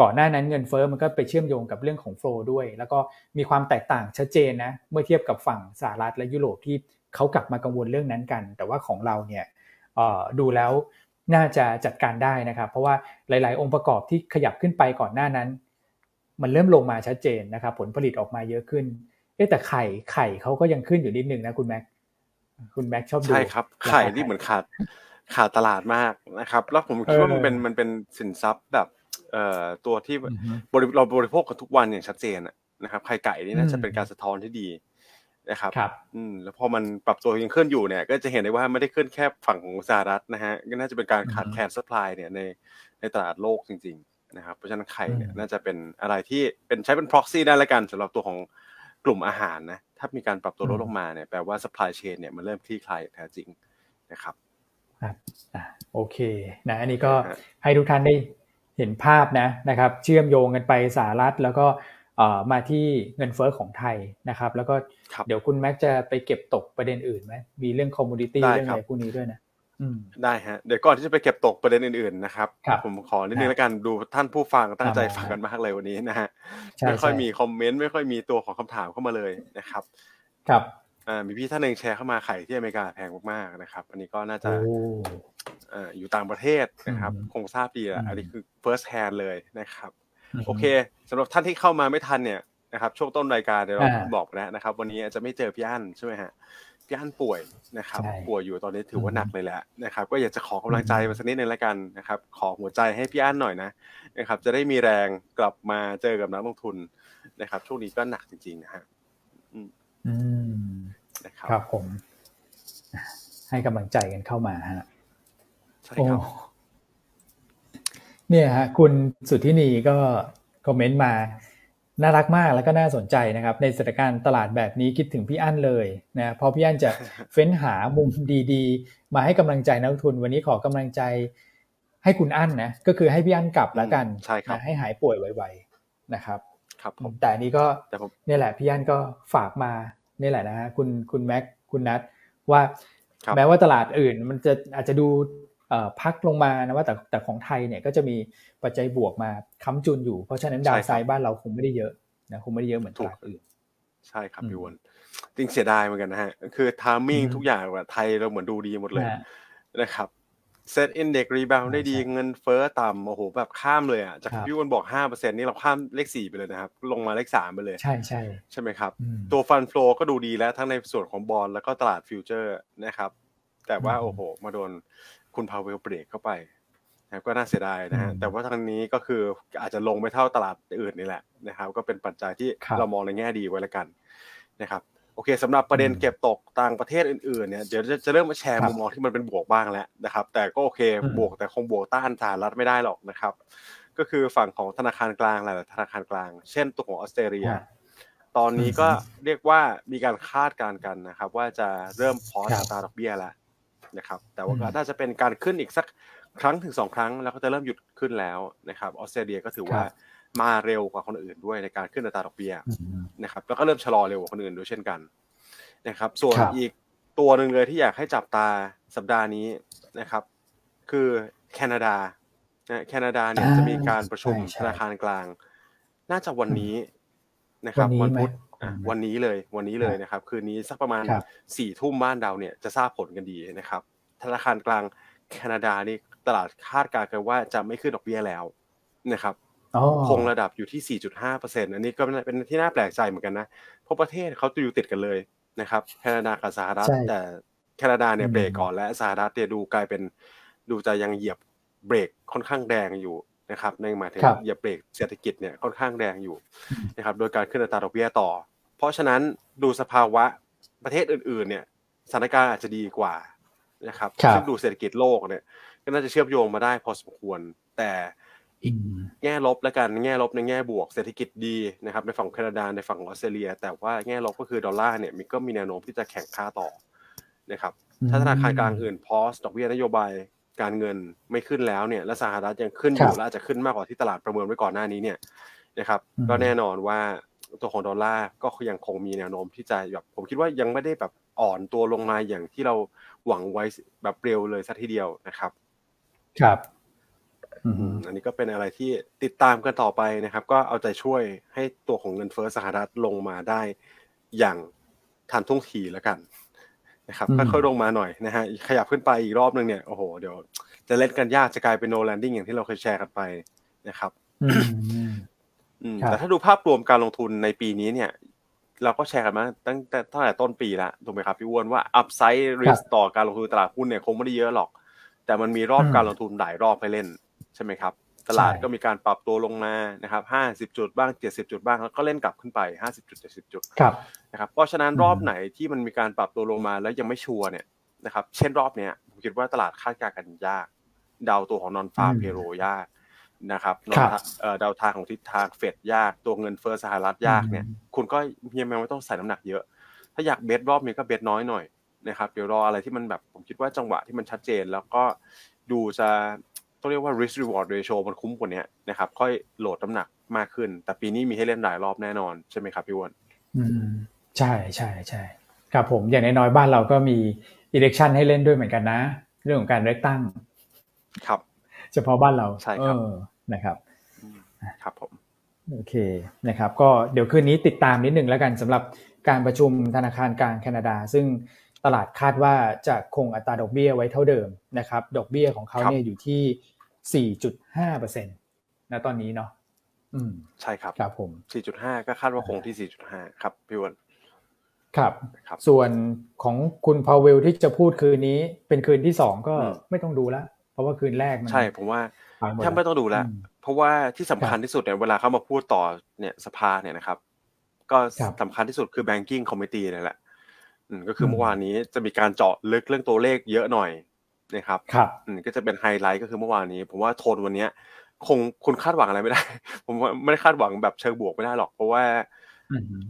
[SPEAKER 1] ก่อนหน้านั้นเงินเฟ้อมันก็ไปเชื่อมโยงกับเรื่องของโฟลด้วย แล้วก็มีความแตกต่างชัดเจนนะเมื่อเทียบกับฝั่งสหรัฐและยุโรปที่เขากลับมากังวลเรื่องนั้นกัน แต่ว่าของเราเนี่ยดูแล้วน่าจะจัดการได้นะครับ เพราะว่าหลาย ๆ องค์ประกอบที่ขยับขึ้นไปก่อนหน้านั้น มันเริ่มลงมาชัดเจนนะครับ ผลผลิตออกมาเยอะขึ้นเอ๊แต่ไข่ไข่เขาก็ยังขึ้นอยู่นิดนึงนะคุณแม็ก คุณแม็กชอบดู
[SPEAKER 2] ใช่ครับไข่ที่เหมือนขาดขาดตลาดมากนะครับ แล้วผมคิดว่ามันเป็นมันเป็นสินทรัพย์แบบเอ่อตัวที่บริเราบริโภคกันทุกวันอย่างชัดเจนนะครับไข่ไก่นี่น่าจะเป็นการสะท้อนที่ดีนะครับ
[SPEAKER 1] ครับ
[SPEAKER 2] อืมแล้วพอมันปรับตัวยังขึ้นอยู่เนี่ย ก็จะเห็นได้ว่าไม่ได้ขึ้นแค่ฝั่งของสหรัฐนะฮะก็น่าจะเป็นการขาดแคลนสป라이เนี่ยในในตลาดโลกจริง ๆ นะครับ เพราะฉะนั้นไข่เนี่ยน่าจะเป็นอะไรที่เป็นใช้เป็น proxy ได้ละกันสำหรับตัวของกลุ่มอาหารนะ ถ้ามีการปรับตัวลดลงมาเนี่ยแปลว่า supply chain เนี่ยมันเริ่มคลี่คลายแท้จริงนะครับ
[SPEAKER 1] ครับโอเคนะอันนี้ก็ให้ทุกท่านได้เห็นภาพนะนะครับ เชื่อมโยงกันไปสหรัฐแล้วก็มาที่เงินเฟ้อของไทยนะครับ แล้วก็เดี๋ยวคุณแม็กจะไปเก็บตกประเด็นอื่นไหมมีเรื่องคอมมูนิตี้เรื่องอะไรพวกนี้ด้วยนะ
[SPEAKER 2] ได้ฮะ เดี๋ยวก่อนที่จะไปเก็บตกประเด็นอื่นๆนะครับ ผมขอนิดนึงแล้วกันดูท่านผู้ฟังตั้งใจฟังกันมากเลยวันนี้นะฮะไม่ค่อยมีคอมเมนต์ไม่ค่อยมีตัวของคำถามเข้ามาเลยนะครับ
[SPEAKER 1] ครับ
[SPEAKER 2] มีพี่ท่านหนึ่งแชร์เข้ามาไข่ที่อเมริกาแพงมากๆนะครับ อันนี้ก็น่าจะอยู่ต่างประเทศนะครับ คงทราบดีแหละอันนี้คือ first hand เลยนะครับ โอเคสำหรับท่านที่เข้ามาไม่ทันเนี่ยนะครับช่วงต้นรายการเดี๋ยวเราบอกแล้วนะครับ วันนี้อาจจะไม่เจอพี่อั้นใช่ไหมฮะ พี่อั้นป่วยนะครับ ป่วยอยู่ตอนนี้ถือว่าหนักเลยแหละนะครับ ก็อยากจะขอกำลังใจมาสักนิดนึงแล้วกันนะครับ ขอหัวใจให้พี่อั้นหน่อยนะนะครับ จะได้มีแรงกลับมาเจอกับนักลงทุนนะครับ ช่วงนี้ก็หนักจริงๆนะฮะ
[SPEAKER 1] อืมครับผม ให้กำลังใจกันเข้ามาฮะ
[SPEAKER 2] ใช่ครับ
[SPEAKER 1] เนี่ยฮะคุณสุทธินีก็คอมเมนต์มา น่ารักมากแล้วก็น่าสนใจนะครับ ในสถานการณ์ตลาดแบบนี้คิดถึงพี่อั้นเลยนะพอพี่อั้นจะเฟ้นหามุมดีๆ มาให้กำลังใจนักทุน วันนี้ขอกำลังใจให้คุณอั้นนะก็คือให้พี่อั้นกลับแล้วกัน
[SPEAKER 2] ใช่ครับ
[SPEAKER 1] ให้หายป่วยไวๆนะครับ
[SPEAKER 2] ครับผม
[SPEAKER 1] แต่นี้ก็นี่แหละพี่อั้นก็ฝากมานี่แหละนะฮะคุณคุณแม็กคุณนัทว่าแม้ว่าตลาดอื่นมันจะอาจจะดู พักลงมานะว่าแต่แต่ของไทยเนี่ยก็จะมีปัจจัยบวกมาค้ำจุนอยู่ เพราะฉะนั้นดาวไซด์บ้านเราคงไม่ได้เยอะนะคงไม่ได้เยอะเหมือนตลาดอื่น
[SPEAKER 2] ใช่ครับพี่วนจริงเสียดายเหมือนกันนะฮะ คือทามมิ่งทุกอย่างแบบไทยเราเหมือนดูดีหมดเลยนะครับ SET Index rebound ได้ดีเงินเฟ้อต่ำโอ้โหแบบข้ามเลยอะจากพี่อ้วนบอกห้าเปอร์เซ็นต์นี่เราข้ามเลขสี่ไปเลยนะครับ ลงมาเลขสามไปเลย
[SPEAKER 1] ใช่ใช่
[SPEAKER 2] ใช่ไหมครับ ตัว fund flow ก็ดูดีแล้วทั้งในส่วนของบอลแล้วก็ตลาดฟิวเจอร์นะครับ แต่ว่าโอ้โห มาโดน คุณพาวเวลเบรกเข้าไปนะก็น่าเสียดายนะฮะแต่ว่าทางนี้ก็คืออาจจะลงไม่เท่าตลาดอื่นนี่แหละนะครับ ก็เป็นปัจจัยที่เรามองในแง่ดีไว้แล้วกันนะครับโอเคสำหรับประเด็นเก็บตกต่างประเทศอื่นๆเนี่ยเดี๋ยวจะจะเริ่มมาแชร์มุมมองที่มันเป็นบวกบ้างแล้วนะครับ แต่ก็โอเคบวกแต่คงบวกต้านสหรัฐไม่ได้หรอกนะครับ ก็คือฝั่งของธนาคารกลางหลายๆธนาคารกลาง เช่นตัวของออสเตรเลีย ตอนนี้ก็เรียกว่ามีการคาดการณ์กันนะครับ ว่าจะเริ่มพอสตาดอกเบี้ยแล้ว นะครับแต่ว่าก็น่าจะเป็นการขึ้นอีกสักครั้งถึงสองครั้ง แล้วก็จะเริ่มหยุดขึ้นแล้วนะครับออสเตรเลียก็ถือว่ามาเร็วกว่าคนอื่นด้วยในการขึ้นอัตราดอกเบี้ยนะครับแล้วก็เริ่มชะลอเร็วกว่าคนอื่นด้วยเช่นกันนะครับ ส่วนอีกตัวหนึ่งเลยที่อยากให้จับตาสัปดาห์นี้นะครับ คือแคนาดาแคนาดาเนี่ยจะมีการประชุมธนาคารกลาง น่าจะวันนี้นะครับวันพุธ วันนี้เลยวันนี้เลยนะครับ คืนนี้สักประมาณสี่ทุ่มบ้านเราเนี่ยจะทราบผลกันดีนะครับ ธนาคารกลางแคนาดานี่ตลาดคาดการณ์กันว่าจะไม่ขึ้นดอกเบี้ยแล้วนะครับคงระดับอยู่ที่ 4.5%อันนี้ก็เป็นที่น่าแปลกใจเหมือนกันนะ เพราะประเทศเขาจะอยู่ติดกันเลยนะครับ แคนาดากับสหรัฐ แต่แคนาดาเนี่ยเบรกก่อนและสหรัฐเนี่ยดูกลายเป็นดูจะยังเหยียบเบรกค่อนข้างแดงอยู่นะครับในหมายถึงเหยียบเบรกเศรษฐกิจเนี่ยค่อนข้างแดงอยู่นะครับ โดยการขึ้นอัตราดอกเบี้ยต่อ เพราะฉะนั้นดูสภาวะประเทศอื่น ๆ เนี่ยสถานการณ์อาจจะดีกว่านะครับซึ่งดูเศรษฐกิจโลกเนี่ย ก็น่าจะเชื่อมโยงมาได้พอสมควร แต่อีกแง่ลบแล้วกันแง่ลบในแง่บวกเศรษฐกิจดีนะครับในฝั่งแคนาดาในฝั่งออสเตรเลีย แต่ว่าแง่ลบก็คือดอลลาร์เนี่ยมีก็มีแนวโน้มที่จะแข่งค่าต่อนะครับถ้าธนาคารกลางอื่นพอสดอกเบี้ยนโยบายการเงินไม่ขึ้นแล้วเนี่ยและสหรัฐยังขึ้นอยู่และอาจจะขึ้นมากกว่าที่ตลาดประเมินไว้ก่อนหน้านี้เนี่ยนะครับ ก็แน่นอนว่า ตัวของดอลลาร์ก็ยังคงมีแนวโน้มที่จะแบบผมคิดว่ายังไม่ได้แบบอ่อนตัวลงมาอย่างที่เราหวังไว้แบบเร็วเลยสักทีเดียวนะครับ
[SPEAKER 1] ครับ
[SPEAKER 2] อันนี้ก็เป็นอะไรที่ติดตามกันต่อไปนะครับ ก็เอาใจช่วยให้ตัวของเงินเฟ้อสหรัฐลงมาได้อย่างทันท่วงทีแล้วกันนะครับค่อยๆลงมาหน่อยนะฮะขยับขึ้นไปอีกรอบนึงเนี่ยโอ้โหเดี๋ยวจะเล่นกันยากจะกลายเป็นโนแลนดิ้งอย่างที่เราเคยแชร์กันไปนะครับ แต่ถ้าดูภาพรวมการลงทุนในปีนี้เนี่ย เราก็แชร์กันมาตั้งแต่ตั้งแต่ต้นปีละถูกไหมครับพี่อ้วนว่าอัพไซด์ริสต่อการลงทุนตลาดหุ้นเนี่ยคงไม่ได้เยอะหรอก แต่มันมีรอบการลงทุนหลายรอบไปเล่นใช่ไหมครับ ตลาดก็มีการปรับตัวลงมานะครับห้าสิบจุดบ้างเจ็ดสิบจุดบ้างแล้วก็เล่นกลับขึ้นไปห้าสิบจุดเจ็ดสิบจุดนะครับเพราะฉะนั้นรอบไหนที่มันมีการปรับตัวลงมาแล้วยังไม่ชัวร์เนี่ยนะครับ เช่นรอบเนี้ยผมคิดว่าตลาดคาดการณ์กันยากดาวตัวของนอนฟาร์มเพโรยาก นะครับดาวทางของทิศทางเฟดยากตัวเงินเฟ้อสหรัฐยากเนี่ยคุณก็ยังไม่ต้องใส่น้ำหนักเยอะ ถ้าอยากเบสรอบนี้ก็เบสน้อยหน่อยนะครับเดี๋ยวรออะไรที่มันแบบผมคิดว่าจังหวะที่มันชัดเจน แล้วก็ดูจะต้องเรียกว่า risk reward ratio มันคุ้มกว่านี้นะครับค่อยโหลดน้ำหนักมากขึ้น แต่ปีนี้มีให้เล่นหลายรอบแน่นอนใช่ไหมครับพี่วอน
[SPEAKER 1] อืมใช่ใช่ใช่ครับผมอย่างน้อยๆบ้านเราก็มี election ให้เล่นด้วยเหมือนกันนะ เรื่องของการเลือกตั้ง
[SPEAKER 2] ครับ
[SPEAKER 1] เฉพาะบ้านเรา
[SPEAKER 2] ใช่ครับ
[SPEAKER 1] นะครับ
[SPEAKER 2] ครับผม
[SPEAKER 1] โอเคนะครับ ก็เดี๋ยวคืนนี้ติดตามนิดหนึ่งแล้วกันสำหรับการประชุมธนาคารกลางแคนาดา ซึ่งตลาดคาดว่าจะคงอัตราดอกเบี้ยไว้เท่าเดิมนะครับ ดอกเบี้ยของเขาเนี่ยอยู่ที่ 4.5เปอร์เซ็นต์นะตอนนี้เนาะ
[SPEAKER 2] อืมใช่ครับ
[SPEAKER 1] ครับผม
[SPEAKER 2] 4.5 ก็คาดว่าคงที่ 4.5 ครับพี่วัน
[SPEAKER 1] ครับรบส่วนของคุณพาวเวลที่จะพูดคืนนี้เป็นคืนที่สองก็ไม่ต้องดูแล้ว เพราะว่าคืนแรก
[SPEAKER 2] มันใช่ผมว่าแทบไม่ต้องดูแล้วเพราะว่าที่สำคัญที่สุดเนี่ยเวลาเขามาพูดต่อเนี่ยสภาเนี่ยนะครับ ก็สำคัญที่สุดคือ banking committee นี่แหละก็คือเมื่อวานนี้จะมีการเจาะลึกเรื่องตัวเลขเยอะหน่อยนะครับ
[SPEAKER 1] ครับ
[SPEAKER 2] ก็จะเป็นไฮไลท์ก็คือเมื่อวานนี้ ผมว่าโทนวันนี้คงคุณคาดหวังอะไรไม่ได้ ผมว่าไม่ได้คาดหวังแบบเชิงบวกไม่ได้หรอก เพราะว่า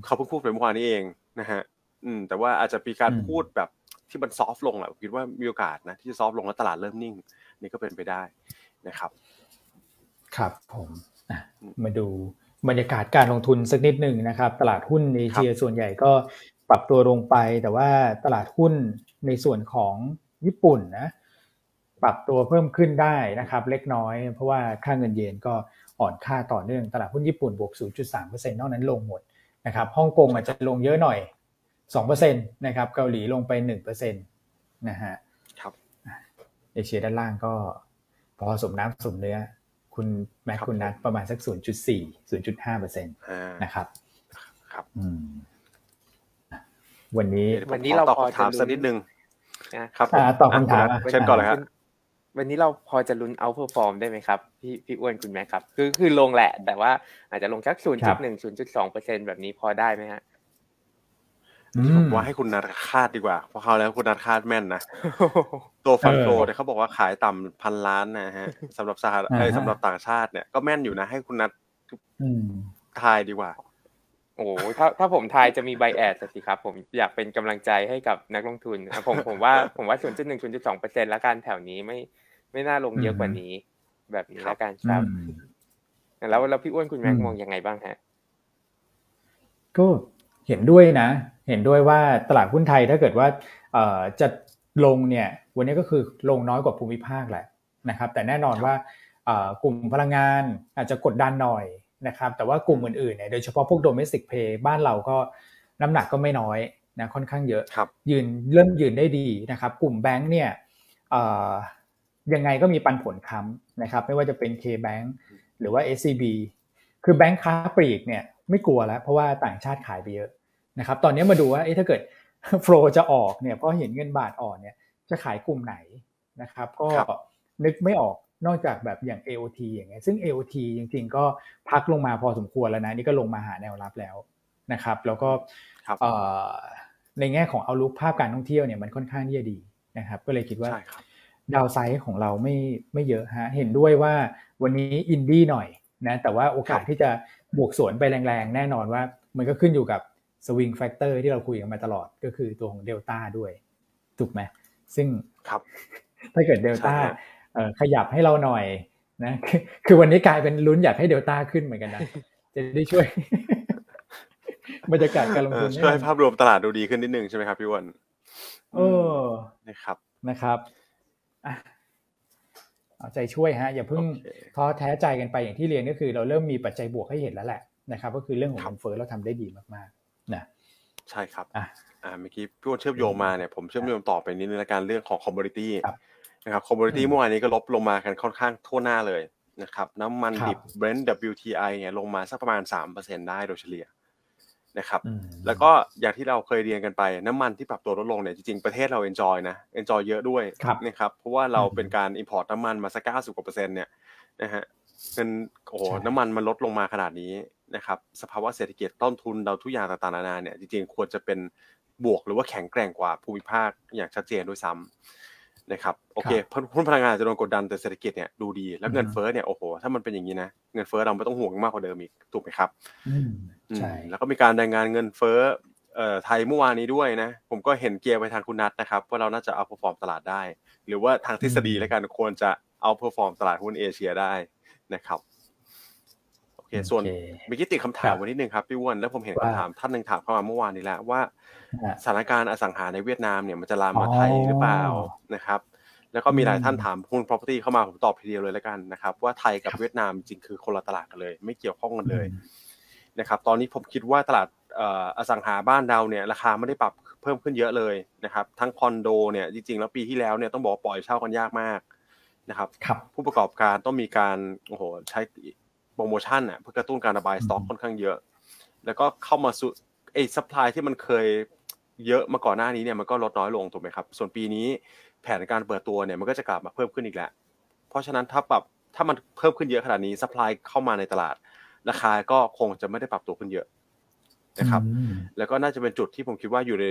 [SPEAKER 2] เขาเพิ่งพูดไปเมื่อวานนี้เองนะฮะ อืม แต่ว่าอาจจะมีการพูดแบบที่มันซอฟลงแหละผมคิดว่ามีโอกาสนะที่จะซอฟลงแล้วตลาดเริ่มนิ่ง นี่ก็เป็นไปได้นะครับ
[SPEAKER 1] ครับผมมาดูบรรยากาศการลงทุนสักนิดหนึ่งนะครับ ตลาดหุ้นเอเชียส่วนใหญ่ก็ปรับตัวลงไป แต่ว่าตลาดหุ้นในส่วนของญี่ปุ่นนะปรับตัวเพิ่มขึ้นได้นะครับ เล็กน้อย เพราะว่าค่าเงินเยนก็อ่อนค่าต่อเนื่องตลาดหุ้นญี่ปุ่นบวก 0.3%นอกนั้นลงหมดนะครับฮ่องกงอาจจะลงเยอะหน่อย 2%นะครับเกาหลีลงไป 1%นะฮะ
[SPEAKER 2] ครับ
[SPEAKER 1] เอเชียด้านล่างก็ พอสมน้ำสมเนื้อ คุณแม็กคุณนัทประมาณสัก 0.4 0.5%นะครับ
[SPEAKER 2] ครับ
[SPEAKER 1] วันนี้
[SPEAKER 3] วันนี้เรา
[SPEAKER 2] พอถามสักนิดนึงครับ
[SPEAKER 1] ตอบคำถาม
[SPEAKER 2] เชิญก่อนเลยครับ
[SPEAKER 3] วันนี้เราพอจะลุ้น outperform ได้ไหมครับ พี่พี่อ้วนคุณแม็กครับ คือคือลงแหละ แต่ว่าอาจจะลงสักศูนย์จุดหนึ่งศูนย์จุดสองเปอร์เซ็นต์แบบนี้พอได้ไหมฮะ
[SPEAKER 2] ผมว่าให้คุณนัทคาดดีกว่าเพราะเขาแล้วคุณนัทคาดแม่นนะตัว fund flow เนี่ยเขาบอกว่าขายต่ำพันล้านนะฮะสำหรับสหรัฐสำหรับต่างชาติเนี่ยก็แม่นอยู่นะให้คุณนัททายดีกว่า
[SPEAKER 3] โอ้ถ้าถ้าผมทายจะมี bias สิครับ ผมอยากเป็นกำลังใจให้กับนักลงทุนผมผมว่าผมว่าศูนย์จุดหนึ่งศูนย์จุดสองเปอร์เซ็นต์ละกันแถวนี้ไม่ไม่น่าลงเยอะกว่านี้ แบบนี้ละกันครับ แล้วแล้วพี่อ้วนคุณแม็กมองยังไงบ้างฮะ
[SPEAKER 1] ก็เห็นด้วยนะ เห็นด้วยว่าตลาดหุ้นไทยถ้าเกิดว่าจะลงเนี่ยวันนี้ก็คือลงน้อยกว่าภูมิภาคแหละนะครับ แต่แน่นอนว่ากลุ่มพลังงานอาจจะกดดันหน่อยนะครับ แต่ว่ากลุ่มอื่นๆเนี่ยโดยเฉพาะพวกโดเมสิกเพย์บ้านเราก็น้ำหนักก็ไม่น้อยนะค่อนข้างเยอะยืนเริ่มยืนได้ดีนะครับ กลุ่มแบงค์เนี่ยยังไงก็มีปันผลค้ำนะครับ ไม่ว่าจะเป็น K-Bank หรือว่า SCB คือแบงค์ค้าปลีกเนี่ยไม่กลัวแล้ว เพราะว่าต่างชาติขายไปเยอะ นะครับตอนนี้มาดูว่าถ้าเกิดโฟลจะออกเนี่ยเพราะเห็นเงินบาทอ่อนเนี่ยจะขายกลุ่มไหนนะครับก็นึกไม่ออกนอกจากแบบอย่าง AOT อย่างเงี้ยซึ่ง AOT จริงๆ ก็พักลงมาพอสมควรแล้วนะนี่ก็ลงมาหาแนวรับแล้วนะครับแล้วก็ในแง่ของ outlook ภาพการท่องเที่ยวเนี่ยมันค่อนข้างที่จะดีนะครับก็เลยคิดว่า downside ของเราไม่ไม่เยอะฮะเห็นด้วยว่าวันนี้อินดี้หน่อยนะแต่ว่าโอกาสที่จะบวกสวนไปแรงๆ แน่นอนว่ามันก็ขึ้นอยู่กับ swing factor ที่เราคุยกันมาตลอดก็คือตัวของเดลต้าด้วย ถูกไหมซึ่ง
[SPEAKER 2] ครับ
[SPEAKER 1] ถ้าเกิดเดลต้าขยับให้เราหน่อยนะคือวันนี้กลายเป็นลุ้นอยากให้เดลต้าขึ้นเหมือนกันนะ จะได้ช่วยบรรยากาศการลงทุน
[SPEAKER 2] ช่วยให้ภาพรวมตลาดดูดีขึ้นนิดนึงใช่ไหมครับพี่วัน
[SPEAKER 1] เออ
[SPEAKER 2] นะครับ
[SPEAKER 1] นะครับเอาใจช่วยฮะ อย่าเพิ่งท้อแท้ใจกันไปอย่างที่เรียนก็คือ เราเริ่มมีปัจจัยบวกให้เห็นแล้วแหละนะครับ ก็คือเรื่องของเงินเฟ้อเราทำได้ดีมากๆ นะ
[SPEAKER 2] ใช่ครับ
[SPEAKER 1] อะ
[SPEAKER 2] อ่าเมื่อกี้พี่อ้นเชื่อมโยงมาเนี่ยผมเชื่อมโยงต่อไปนิดนึงละกันเรื่องของคอมมูนิตี้นะครับ commodity เมื่อวานนี้ก็ลบลงมากันค่อนข้างทั่วหน้าเลยนะครับน้ำมันดิบ Brent WTI เนี่ยลงมาสักประมาณ 3%ได้โดยเฉลี่ยนะครับแล้วก็อย่างที่เราเคยเรียนกันไปน้ำมันที่ปรับตัวลดลงเนี่ยจริงๆประเทศเรา enjoy นะ enjoy เยอะด้วยนะครับเพราะว่าเราเป็นการ import น้ำมันมาสักเก้าสิบกว่าเปอร์เซ็นต์เนี่ยนะฮะเงินโอ้โหน้ำมันมันลดลงมาขนาดนี้ นะครับสภาวะเศรษฐกิจต้นทุนเราทุกอย่างต่างๆนานาเนี่ยจริงๆควรจะเป็นบวกหรือว่าแข็งแกร่งกว่าภูมิภาคอย่างชัดเจนด้วยซ้ำนะครับโอเคหุ้นพลังงานจะโดนกดดันแต่เศรษฐกิจเนี่ยดูดีแล้วเงินเฟ้อเนี่ยโอ้โหถ้ามันเป็นอย่างนี้นะเงินเฟ้อเราไม่ต้องห่วงมากกว่าเดิมอีกถูกไหมครับ
[SPEAKER 1] ใช่
[SPEAKER 2] แล้วก็มีการรายงานเงินเฟ้อเอ่อไทยเมื่อวานนี้ด้วยนะผมก็เห็นเกียร์ไปทางคุณนัทนะครับว่าเราน่าจะ outperform ตลาดได้ หรือว่าทางทฤษฎีแล้วกันควรจะ outperform ตลาดหุ้นเอเชียได้นะครับโอเค ส่วนเมื่อกี้ติดคำถามวันนิดนึงครับพี่วอนแล้วผมเห็นคำถามท่านหนึ่งถามเข้ามาเมื่อวานนี้แล้วว่าสถานการณ์อสังหาในเวียดนามเนี่ยมันจะลามมาไทยหรือเปล่านะครับ แล้วก็มีหลายท่านถามหุ้น property เข้ามาผมตอบทีเดียวเลยแล้วกันนะครับ ว่าไทยกับเวียดนามจริงคือคนละตลาดกันเลย ไม่เกี่ยวข้องกันเลยนะครับ ตอนนี้ผมคิดว่าตลาดอสังหาบ้านเราเนี่ยราคาไม่ได้ปรับเพิ่มขึ้นเยอะเลยนะครับ ทั้งคอนโดเนี่ยจริงๆแล้วปีที่แล้วเนี่ยต้องบอกปล่อยเช่ากันยากมากนะครับ ผู้ประกอบการต้องมีการโอ้โหใช้ โปรโมชั่นอะเพื่อกระตุ้นการระบายสต็อกค่อนข้างเยอะ แล้วก็เข้ามาสู่ไอ้ซัพพลายที่มันเคยเยอะมาก่อนหน้านี้เนี่ยมันก็ลดน้อยลงถูกไหมครับ ส่วนปีนี้แผนการเปิดตัวเนี่ยมันก็จะกลับมาเพิ่มขึ้นอีกแล้ว เพราะฉะนั้นถ้าปรับถ้ามันเพิ่มขึ้นเยอะขนาดนี้ซัพพลายเข้ามาในตลาด ราคาก็คงจะไม่ได้ปรับตัวขึ้นเยอะนะครับ แล้วก็น่าจะเป็นจุดที่ผมคิดว่าอยู่ใน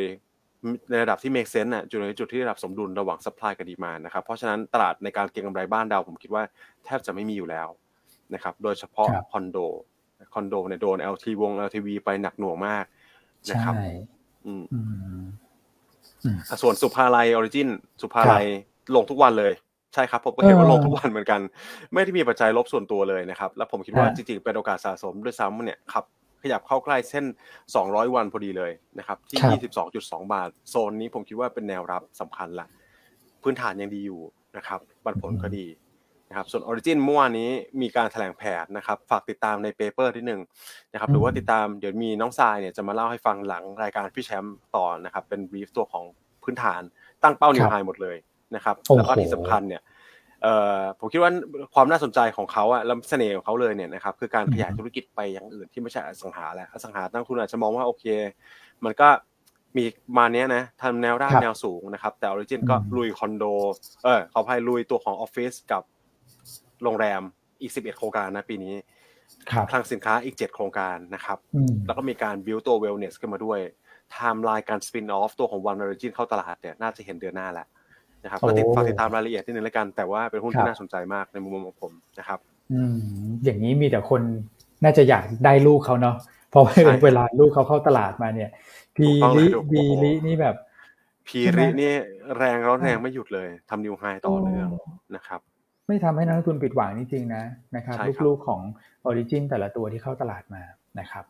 [SPEAKER 2] ในระดับที่ make sense น่ะอยู่ในจุดที่ระดับสมดุลระหว่าง supply กับ demand นะครับ เพราะฉะนั้นตลาดในการเก็งกำไรบ้านเราผมคิดว่าแทบจะไม่มีอยู่แล้ว นะครับ โดยเฉพาะคอนโด คอนโดเนี่ยโดน LT วง LTV ไปหนักหน่วงมากนะครับอืมส่วนสุภาลัยออริจินสุภาลัยลงทุกวันเลย ใช่ครับ ผมก็เห็นว่าลงทุกวันเหมือนกัน ไม่ได้มีปัจจัยลบส่วนตัวเลยนะครับ แล้วผมคิดว่าจริงๆ เป็นโอกาสสะสมด้วยซ้ำเนี่ยครับขยับเข้าใกล้เส้น 200 วันพอดีเลยนะครับ ที่ 22.2 บาท โซนนี้ผมคิดว่าเป็นแนวรับสำคัญละ พื้นฐานยังดีอยู่นะครับ ปันผลก็ดี นะครับส่วน Origin เมื่อวานนี้มีการแถลงแผนนะครับฝากติดตามใน paper ที่หนึ่งนะครับหรือว่าติดตามเดี๋ยวมีน้องทรายเนี่ยจะมาเล่าให้ฟังหลังรายการพี่แชมป์ต่อนะครับเป็นบีฟตัวของพื้นฐานตั้งเป้า new high หมดเลยนะครับแล้วก็ที่สำคัญเนี่ยเอ่อผมคิดว่าความน่าสนใจของเขาอะและเสน่ห์ของเขาเลยเนี่ยนะครับคือการขยายธุรกิจไปอย่างอื่นที่ไม่ใช่อสังหาแล้วอสังหานักลงทุนอาจจะมองว่าโอเค มันก็มีมาเนี้ยนะทำแนวราบแนวสูงนะครับ แต่ Origin ก็ลุยคอนโด เออขออภัยลุยตัวของออฟฟิศกับ โรงแรมอีก 11 โครงการนะปีนี้คลังสินค้าอีก 7 โครงการนะครับ แล้วก็มีการ build ตัว wellness ขึ้นมาด้วยไทม์ไลน์การ spin-off ตัวของ One Origin เข้าตลาดเนี่ยน่าจะเห็นเดือนหน้าแล้วนะครับก็ติดฝากติดตามรายละเอียดที่นึงแล้วกัน แต่ว่าเป็นหุ้นที่น่าสนใจมากในมุมมองของผมนะครับ
[SPEAKER 1] อืมอย่างนี้มีแต่คนน่าจะอยากได้ลูกเขาเนาะเพราะเวลาลูกเขาเข้าตลาดมาเนี่ย พีริบีรินี่แบบ
[SPEAKER 2] พีรินี่แรงร้อนแรงไม่หยุดเลยทำนิวไฮต่อเนื่องนะครับ
[SPEAKER 1] ไม่ทำให้นักทุนผิดหวังจริงๆนะนะครับลูกๆของออริจินแต่ละตัวที่เข้าตลาดมานะครับ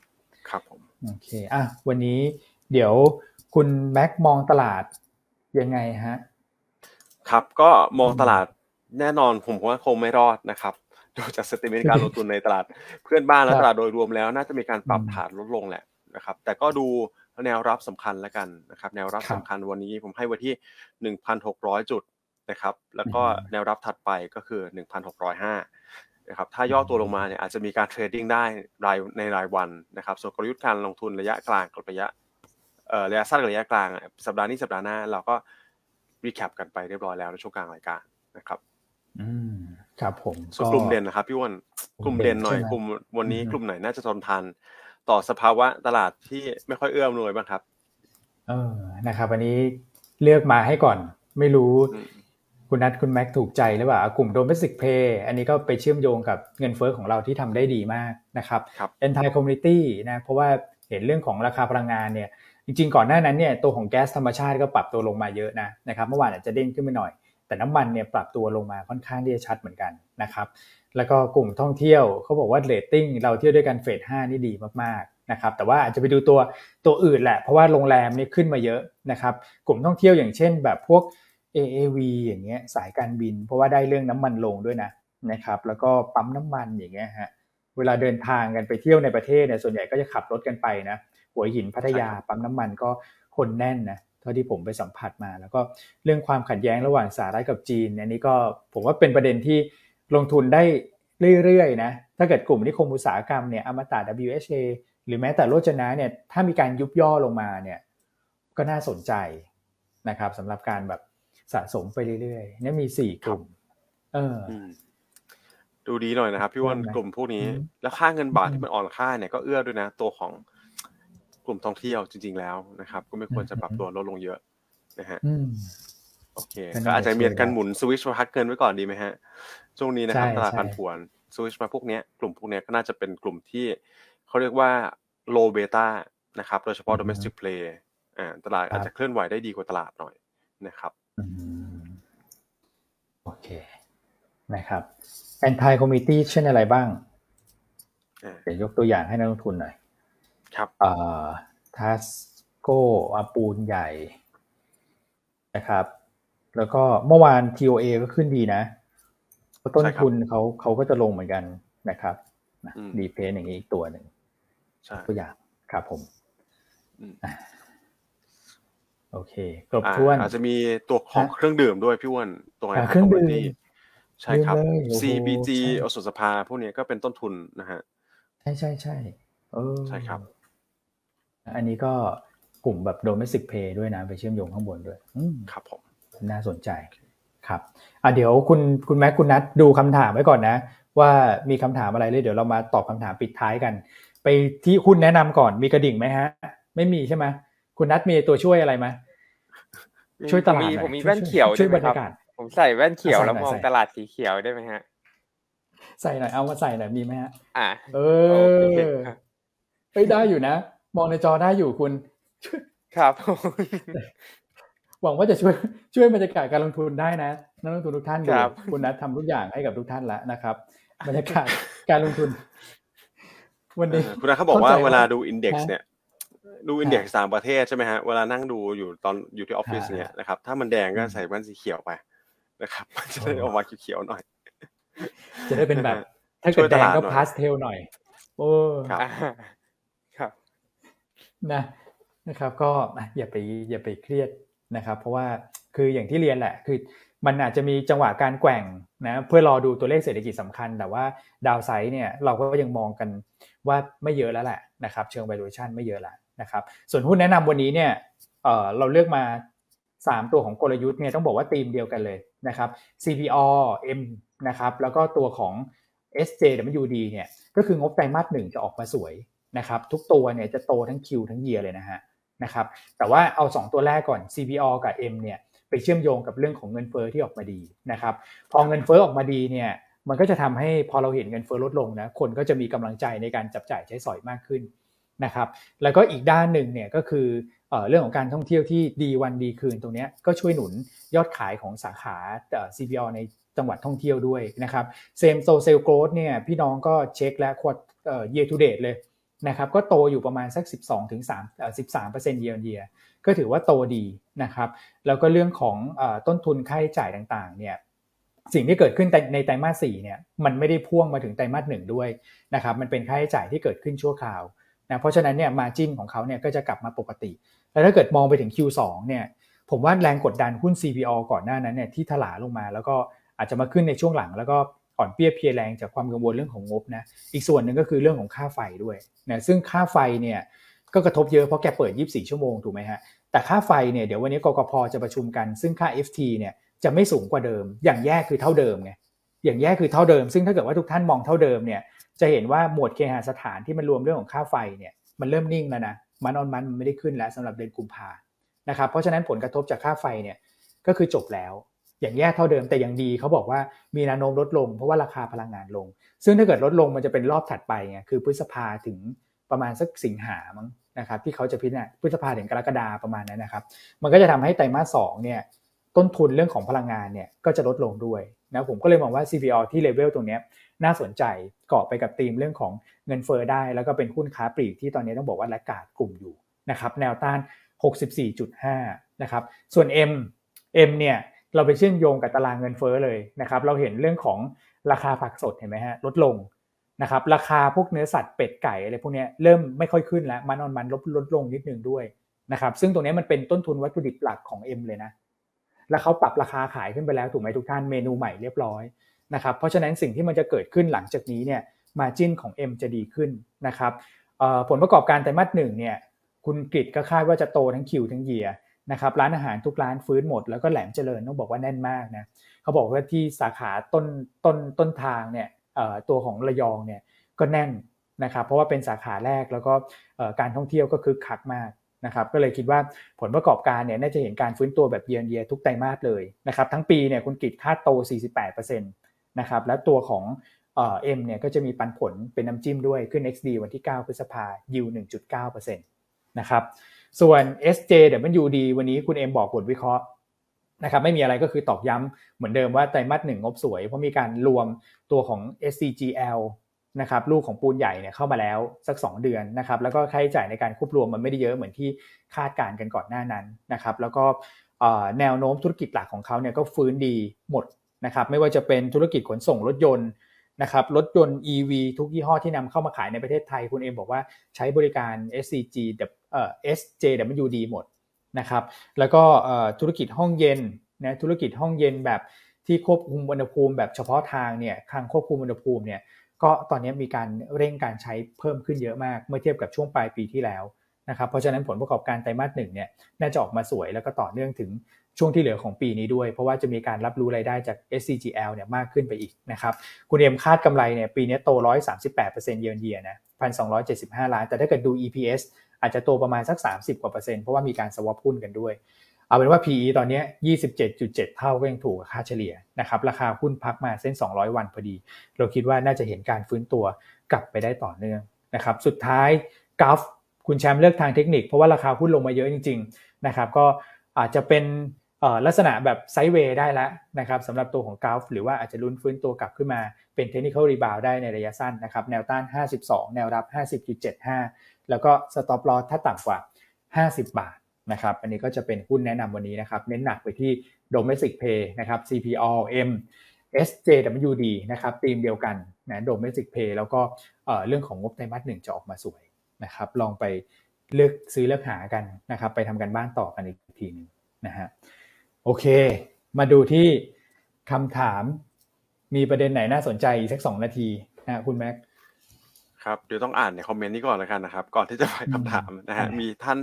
[SPEAKER 2] ครับผม
[SPEAKER 1] โอเคอะวันนี้เดี๋ยวคุณแม็กมองตลาดยังไงฮะ
[SPEAKER 2] ครับก็มองตลาดแน่นอนผมว่าคงไม่รอดนะครับดูจาก sentiment การลงทุนในตลาดเพื่อนบ้านและตลาดโดยรวมแล้ว น่าจะมีการปรับฐานลดลงแหละนะครับ แต่ก็ดูแนวรับสำคัญแล้วกันนะครับ แนวรับสำคัญวันนี้ผมให้ไว้ที่หนึ่งพันหกร้อยจุด นะครับ แล้วก็แนวรับถัดไปก็คือหนึ่งพันหกร้อยห้านะครับ ถ้าย่อตัวลงมาเนี่ยอาจจะมีการ trading ได้รายในรายวันนะครับ ส่วนกลยุทธ์การลงทุนระยะกลางกับระยะเอ่อระยะสั้นกับระยะกลาง สัปดาห์นี้สัปดาห์หน้าเราก็ recap กันไปเรียบร้อยแล้วในช่วงกลางรายการนะครับ
[SPEAKER 1] อืมครับผม
[SPEAKER 2] ส่วนกลุ่มเด่นนะครับพี่วอนกลุ่มเด่นหน่อยกลุ่มวันนี้กลุ่มไหนน่าจะทนทานต่อสภาวะตลาดที่ไม่ค่อยเอื้ออำนวยบ้างครับ
[SPEAKER 1] เออนะครับ วันนี้เลือกมาให้ก่อน ไม่รู้ คุณนัทคุณแม็กถูกใจหรือเปล่ากลุ่ม domestic play อันนี้ก็ไปเชื่อมโยงกับเงินเฟ้อของเราที่ทำได้ดีมากนะครับanti-commodity นะเพราะว่าเห็นเรื่องของราคาพลังงานเนี่ยจริงๆ ก่อนหน้านั้นเนี่ยตัวของแก๊สธรรมชาติก็ปรับตัวลงมาเยอะนะนะครับเมื่อวานอาจจะเด้งขึ้นไปหน่อย แต่น้ำมันเนี่ยปรับตัวลงมาค่อนข้างที่จะชัดเหมือนกันนะครับแล้วก็กลุ่มท่องเที่ยวเขาบอกว่าเรตติ้งเราเที่ยวด้วยกัน phase ห้านี่ดีมากๆนะครับแต่ว่าอาจจะไปดูตัวตัวอื่นแหละเพราะว่าโรงแรมนี่ขึ้นมาเยอะนะครับกลุ่มท่องเที่ยวอย่างเช่น แบบพวก AAV อย่างเงี้ยสายการบิน เพราะว่าได้เรื่องน้ำมันลงด้วยนะนะครับ แล้วก็ปั๊มน้ำมันอย่างเงี้ยฮะเวลาเดินทางกันไปเที่ยวในประเทศเนี่ยส่วนใหญ่ก็จะขับรถกันไปนะหัวหินพัทยาปั๊มน้ำมันก็คนแน่นนะเท่าที่ผมไปสัมผัสมา แล้วก็เรื่องความขัดแย้งระหว่างสหรัฐกับจีนอันนี้ก็ผมว่าเป็นประเด็นที่ลงทุนได้เรื่อยๆนะถ้าเกิดกลุ่มนิคมอุตสาหกรรมเนี่ยอมตะ WHA หรือแม้แต่โรจนะเนี่ยถ้ามีการยุบย่อลงมาเนี่ยก็น่าสนใจนะครับสำหรับการแบบ สะสมไปเรื่อยๆนี่มีสี่กลุ่ม เออ
[SPEAKER 2] ดูดีหน่อยนะครับพี่วันกลุ่มพวกนี้ แล้วค่าเงินบาทที่มันอ่อนค่าเนี่ยก็เอื้อด้วยนะ ตัวของกลุ่มท่องเที่ยวจริง ๆ แล้วนะครับ ก็ไม่ควรจะปรับตัวลดลงเยอะนะฮะโอเคก็อาจจะมีการหมุนสวิชมาพักเกินไว้ก่อนดีไหมฮะ ช่วงนี้นะครับตลาดพันผวนสวิชมาพวกนี้กลุ่มพวกนี้ก็น่าจะเป็นกลุ่มที่เขาเรียกว่า low beta นะครับ โดยเฉพาะ domestic play อ่าตลาดอาจจะเคลื่อนไหวได้ดีกว่าตลาดหน่อยนะครับ
[SPEAKER 1] โอเค นะครับ anti committee เช่นอะไรบ้าง เดี๋ยวยกตัวอย่างให้นักลงทุนหน่อย
[SPEAKER 2] ครับ
[SPEAKER 1] อ่าทัสโกอาปูนใหญ่ นะครับ แล้วก็เมื่อวาน TOA ก็ขึ้นดีนะ ต้นทุนเขาเขาก็จะลงเหมือนกันนะครับดีเพนอย่างนี้อีกตัวหนึ่งตัวอย่างครับผม โอเคครบถ้วน
[SPEAKER 2] อาจจะมีตัวของเครื่องดื่มด้วยพี่อ้วนตัว
[SPEAKER 1] เครื่องดื่ม
[SPEAKER 2] ใช่ครับ CBG อสุสภาพวกนี้ก็เป็นต้นทุนนะฮะ
[SPEAKER 1] ใช่ใช่ใช่
[SPEAKER 2] เออใช่ครับ
[SPEAKER 1] อันนี้ก็กลุ่มแบบโดเมสิกเพย์ด้วยนะ ไปเชื่อมโยงข้างบนด้วย
[SPEAKER 2] ครับผม
[SPEAKER 1] น่าสนใจครับอะเดี๋ยวคุณคุณแม็กคุณนัทดูคำถามไว้ก่อนนะ ว่ามีคำถามอะไรเลยเดี๋ยวเรามาตอบคำถามปิดท้ายกัน ไปที่คุณแนะนำก่อนมีกระดิ่งไหมฮะ ไม่มีใช่ไหมคุณนัทมีตัวช่วยอะไรไหม ช่วยตลาด
[SPEAKER 3] ผมมีแว่นเขียวช่วยบรรยากาศผมใส่แว่นเขียวแล้วมองตลาดสีเขียวได้ไหมฮะ
[SPEAKER 1] ใส่หน่อยเอามาใส่หน่อยมีไหมฮะ
[SPEAKER 3] อ่า
[SPEAKER 1] เออเฮ้ยได้อยู่นะ มองในจอได้อยู่คุณ
[SPEAKER 3] ครับ
[SPEAKER 1] หวังว่าจะช่วยช่วยบรรยากาศการลงทุนได้นะนักลงทุนทุกท่านดูคุณนัททำทุกอย่างให้กับทุกท่านแล้วนะครับ บรรยากาศการลงทุน วันนี้
[SPEAKER 2] คุณนัทเขาบอกว่าเวลาดูอินเด็กซ์เนี่ย ดูอินเด็กซ์ต่างประเทศใช่ไหมฮะเวลานั่งดูอยู่ตอนอยู่ที่ออฟฟิศเนี่ยนะครับถ้ามันแดงก็ใส่แว่นสีเขียวไปนะครับจะได้ออกมาเขียวๆหน่อย
[SPEAKER 1] จะได้เป็นแบบ ถ้าเกิดแดงก็พาสเทลหน่อย โอ้
[SPEAKER 3] ครับครับ
[SPEAKER 1] นะนะครับ ก็อย่าไปอย่าไปเครียดนะครับ เพราะว่าคืออย่างที่เรียนแหละ คือมันอาจจะมีจังหวะการแกว่งนะเพื่อรอดูตัวเลขเศรษฐกิจสำคัญ แต่ว่าดาวไซด์เนี่ยเราก็ยังมองกันว่าไม่เยอะแล้วแหละนะครับ เชิง valuation ไม่เยอะแล้ว นะครับส่วนหุ้นแนะนำวันนี้เนี่ยเเราเลือกมา 3 ตัวของกลยุทธ์เนี่ยต้องบอกว่าธีมเดียวกันเลยนะครับ CPO M นะครับแล้วก็ตัวของ SJWD เนี่ยก็คืองบไตรมาสหนึ่งจะออกมาสวยนะครับทุกตัวเนี่ยจะโตทั้ง Q ทั้ง Year เลยนะฮะนะครับแต่ว่าเอา 2 ตัวแรกก่อน CPO กับ M เนี่ยไปเชื่อมโยงกับเรื่องของเงินเฟอ้อที่ออกมาดีนะครับพอเงินเฟอ้อออกมาดีเนี่ยมันก็จะทำให้พอเราเห็นเงินเฟอ้อลดลงนะคนก็จะมีกำลังใจในการจับจ่ายใช้สอยมากขึ้น นะครับแล้วก็อีกด้านหนึ่งเนี่ยก็คือเรื่องของการท่องเที่ยวที่ดีวันดีคืนตรงนี้ก็ช่วยหนุนยอดขายของสาขา CPO ในจังหวัดท่องเที่ยวด้วยนะครับsame-store sales growth เนี่ยพี่น้องก็เช็คและ quarter เอ่อ year to date เลยนะครับก็โตอยู่ประมาณสัก 12ถึง3 13เปอร์เซ็นต์ year on year ก็ถือว่าโตดีนะครับแล้วก็เรื่องของต้นทุนค่าใช้จ่ายต่างๆเนี่ยสิ่งที่เกิดขึ้นในไตรมาสสี่เนี่ยมันไม่ได้พ่วงมาถึงไตรมาสหนึ่งด้วยนะครับมันเป็นค่าใช้จ่ายที่เกิดขึ้นชั่วคราว นะเพราะฉะนั้นเนี่ย margin ของเขาเนี่ยก็จะกลับมาปกติ แล้วถ้าเกิดมองไปถึง Q2 เนี่ยผมว่าแรงกดดันหุ้น CPO ก่อนหน้านั้นเนี่ยที่ถลาลงมา แล้วก็อาจจะมาขึ้นในช่วงหลัง แล้วก็อ่อนเปี้ยเพียแรงจากความกังวลเรื่องของงบนะอีกส่วนหนึ่งก็คือเรื่องของค่าไฟด้วยนะซึ่งค่าไฟเนี่ยก็กระทบเยอะเพราะแกเปิด 24 ชั่วโมงถูกไหมฮะแต่ค่าไฟเนี่ยเดี๋ยววันนี้กกพจะประชุมกัน ซึ่งค่า FT เนี่ยจะไม่สูงกว่าเดิม อย่างแย่คือเท่าเดิมไงอย่างแย่คือเท่าเดิม ซึ่งถ้าเกิดว่าทุกท่านมองเท่าเดิมเนี่ย จะเห็นว่าหมวดเคหสถานที่มันรวมเรื่องของค่าไฟเนี่ยมันเริ่มนิ่งแล้วนะมันออนมันมันไม่ได้ขึ้นแล้วสำหรับเดือนกุมภานะครับเพราะฉะนั้นผลกระทบจากค่าไฟเนี่ยก็คือจบแล้ว อย่างแย่เท่าเดิมแต่ยังดีเขาบอกว่ามีแนวโน้มลดลงเพราะว่าราคาพลังงานลง ซึ่งถ้าเกิดลดลงมันจะเป็นรอบถัดไปไงคือพฤษภาถึงประมาณสักสิงหามั้งนะครับที่เขาจะพิจารณาพฤษภาถึงกรกฎาประมาณนั้นนะครับ มันก็จะทำให้ไตรมาสสองเนี่ยต้นทุนเรื่องของพลังงานเนี่ยก็จะลดลงด้วยนะผมก็เลยมองว่า CPO ที่เลเวลตรงนี้ น่าสนใจเกาะไปกับธีมเรื่องของเงินเฟอ้อได้ แล้วก็เป็นหุ้นค้าปลีกที่ตอนนี้ต้องบอกว่าและกาดกลุ่มอยู่นะครับแนวต้าน 64.5 นะครับส่วน M M เนี่ยเราไปเชื่อมโยงกับตารางเงินเฟอ้อเลยนะครับเราเห็นเรื่องของราคาผักสดเห็นไหมฮะลดลงนะครับราคาพวกเนื้อสัตว์เป็ดไก่อะไรพวกนี้เริ่มไม่ค่อยขึ้นแล้วมันออนมันลดลดลงนิดนึงด้วยนะครับซึ่งตรงนี้มันเป็นต้นทุนวัตถุดิบหลักของ M เลยนะแล้วเขาปรับราคาขายขึ้นไปแล้วถูกไหมทุกท่านเมนูใหม่เรียบร้อย นะครับเพราะฉะนั้นสิ่งที่มันจะเกิดขึ้นหลังจากนี้เนี่ยมาจิ้นของ M จะดีขึ้นนะครับผลประกอบการไตรมาสหนึ่งเนี่ยคุณกริดก็คาดว่าจะโตทั้งคิวทั้งเยียนะครับร้านอาหารทุกร้านฟื้นหมด แล้วก็แหลมเจริญต้องบอกว่าแน่นมากนะเขาบอกว่าที่สาขาต้นต้นต้นทางเนี่ยตัวของระยองเนี่ยก็แน่นนะครับเพราะว่าเป็นสาขาแรกแล้วก็การท่องเที่ยวก็คึกคักมากนะครับก็เลยคิดว่าผลประกอบการเนี่ยน่าจะเห็นการฟื้นตัวแบบเยียร์เยียทุกไตรมาสเลยนะครับทั้งปีเนี่ยคุณกิจคาดโต 48%น นะครับและตัวของเอ็มเนี่ยก็จะมีปันผลเป็นน้ำจิ้มด้วยขึ้น XD วันที่ 9 พฤษภายิว1.9%นะครับส่วน SJWD วันนี้คุณเอ็มบอกบทวิเคราะห์นะครับไม่มีอะไรก็คือตอกย้ำเหมือนเดิมว่าไตรมาสหนึ่งงบสวย เพราะมีการรวมตัวของ SCGL นะครับลูกของปูนใหญ่เนี่ยเข้ามาแล้วสัก 2 เดือนนะครับแล้วก็ค่าใช้จ่ายในการควบรวมมันไม่ได้เยอะเหมือนที่คาดการกันก่อนหน้านั้นนะครับแล้วก็แนวโน้มธุรกิจหลักของเขาเนี่ยก็ฟื้นดีหมด นะครับไม่ว่าจะเป็นธุรกิจขนส่งรถยนต์นะครับรถยนต์ EV ทุกยี่ห้อที่นำเข้ามาขายในประเทศไทย คุณเอ็มบอกว่าใช้บริการ SCG เอ่อ SJWD หมดนะครับแล้วก็ธุรกิจห้องเย็นนะธุรกิจห้องเย็นแบบที่ควบคุมอุณหภูมิแบบเฉพาะทางเนี่ยคลังควบคุมอุณหภูมิเนี่ยก็ตอนนี้มีการเร่งการใช้เพิ่มขึ้นเยอะมาก เมื่อเทียบกับช่วงปลายปีที่แล้วนะครับเพราะฉะนั้นผลประกอบการไตรมาสหนึ่งเนี่ยน่าจะออกมาสวยแล้วก็ต่อเนื่องถึง ช่วงที่เหลือของปีนี้ด้วย เพราะว่าจะมีการรับรู้รายได้จาก SCGL เนี่ยมากขึ้นไปอีกนะครับคุณเอ็มคาดกำไรเนี่ยปีนี้โต 138%เยือนเยียนะ1,275 ล้าน แต่ถ้าเกิดดู EPS อาจจะโตประมาณสัก 30 กว่าเปอร์เซ็นต์เพราะว่ามีการสวอปหุ้นกันด้วย เอาเป็นว่า PE ตอนนี้ 27.7 เท่าก็ยังถูกค่าเฉลี่ยนะครับราคาหุ้นพักมาเส้น 200 วันพอดี เราคิดว่าน่าจะเห็นการฟื้นตัวกลับไปได้ต่อเนื่องนะครับสุดท้ายกราฟคุณแชมป์เลือกทางเทคนิคเพราะว่าราคาหุ้นลงมาเยอะจริง ๆ นะครับ ก็อาจจะเป็น ลักษณะแบบ sideway ได้แล้วนะครับสำหรับตัวของกราฟหรือว่าอาจจะลุ้นฟื้นตัวกลับขึ้นมาเป็น technical rebound ได้ในระยะสั้นนะครับ แนวต้าน 52 แนวรับ 50.75 แล้วก็ stop loss ถ้าต่ำกว่า 50 บาทนะครับอันนี้ก็จะเป็นหุ้นแนะนำวันนี้นะครับ เน้นหนักไปที่ domestic play นะครับ CPO M SJWD นะครับธีมเดียวกันนะ Domestic Pay แล้วก็เรื่องของงบไตรมาสหนึ่งจะออกมาสวยนะครับลองไปเลือกซื้อเลือกหากันนะครับไปทำกันบ้านต่อกันอีกทีนึงนะฮะ โอเค มาดูที่คำถาม มีประเด็นไหนน่าสนใจอีกสักสองนาทีนะคุณแม็ก
[SPEAKER 2] ครับเดี๋ยวต้องอ่านในคอมเมนต์นี้ก่อนแล้วกันนะครับ ก่อนที่จะไปคำถามนะฮะมีท่าน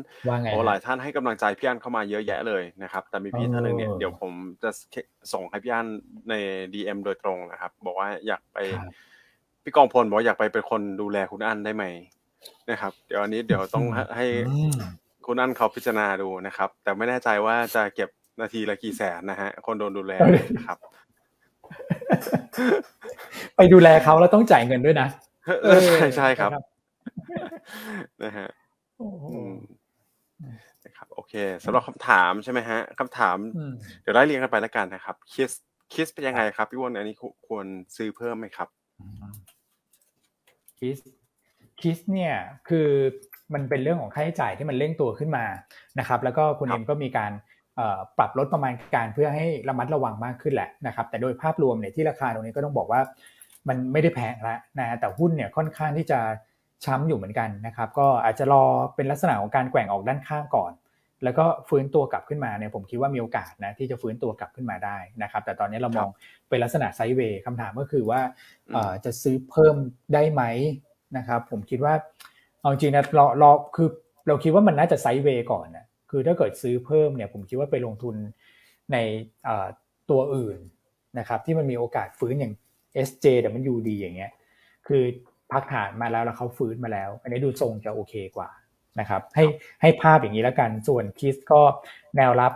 [SPEAKER 2] โอ้หลายท่านให้กำลังใจพี่อันเข้ามาเยอะแยะเลยนะครับ แต่มีพี่ท่านหนึ่งเนี่ยเดี๋ยวผมจะส่งให้พี่อันใน DM โดยตรงนะครับ บอกว่าอยากไปพี่กองพลบอกอยากไปเป็นคนดูแลคุณอันได้ไหมนะครับ เดี๋ยวอันนี้เดี๋ยวต้องให้คุณอันเขาพิจารณาดูนะครับ แต่ไม่แน่ใจว่าจะเก็บ นาทีละกี่แสนนะฮะ คนโดนดูแลนะครับ
[SPEAKER 1] ไปดูแลเขาแล้วต้องจ่ายเงินด้วยนะ
[SPEAKER 2] ใช่ใช่ครับนะฮะนะครับโอเคสำหรับคำถามใช่ไหมฮะคำถาม เดี๋ยวไล่เรียงกันไปแล้วกันนะครับ KISS KISS เป็นยังไงครับพี่วอนอันนี้ควรซื้อเพิ่มไหมครับ
[SPEAKER 1] KISS KISS เนี่ยคือมันเป็นเรื่องของค่าใช้จ่ายที่มันเร่งตัวขึ้นมานะครับ แล้วก็คุณเอ็มก็มีการ ปรับลดประมาณการเพื่อให้ระมัดระวังมากขึ้นแหละนะครับ แต่โดยภาพรวมเนี่ยที่ราคาตรงนี้ก็ต้องบอกว่ามันไม่ได้แพงแล้วนะแต่หุ้นเนี่ยค่อนข้างที่จะช้ำอยู่เหมือนกันนะครับ ก็อาจจะรอเป็นลักษณะของการแกว่งออกด้านข้างก่อน แล้วก็ฟื้นตัวกลับขึ้นมาเนี่ยผมคิดว่ามีโอกาสนะที่จะฟื้นตัวกลับขึ้นมาได้นะครับ แต่ตอนนี้เรามองเป็นลักษณะไซด์เวย์คำถามก็คือว่าจะซื้อเพิ่มได้ไหมนะครับ ผมคิดว่าเอาจริงนะรอรอคือเราคิดว่ามันน่าจะไซด์เวย์ก่อนนะ คือถ้าเกิดซื้อเพิ่มเนี่ยผมคิดว่าไปลงทุนในตัวอื่นนะครับที่มันมีโอกาสฟื้นอย่าง SJWD อย่างเงี้ยคือพักฐานมาแล้วแล้วเขาฟื้นมาแล้ว อันนี้ดูทรงจะโอเคกว่านะครับให้ให้ภาพอย่างนี้แล้วกันส่วน KISS ก็แนวรับ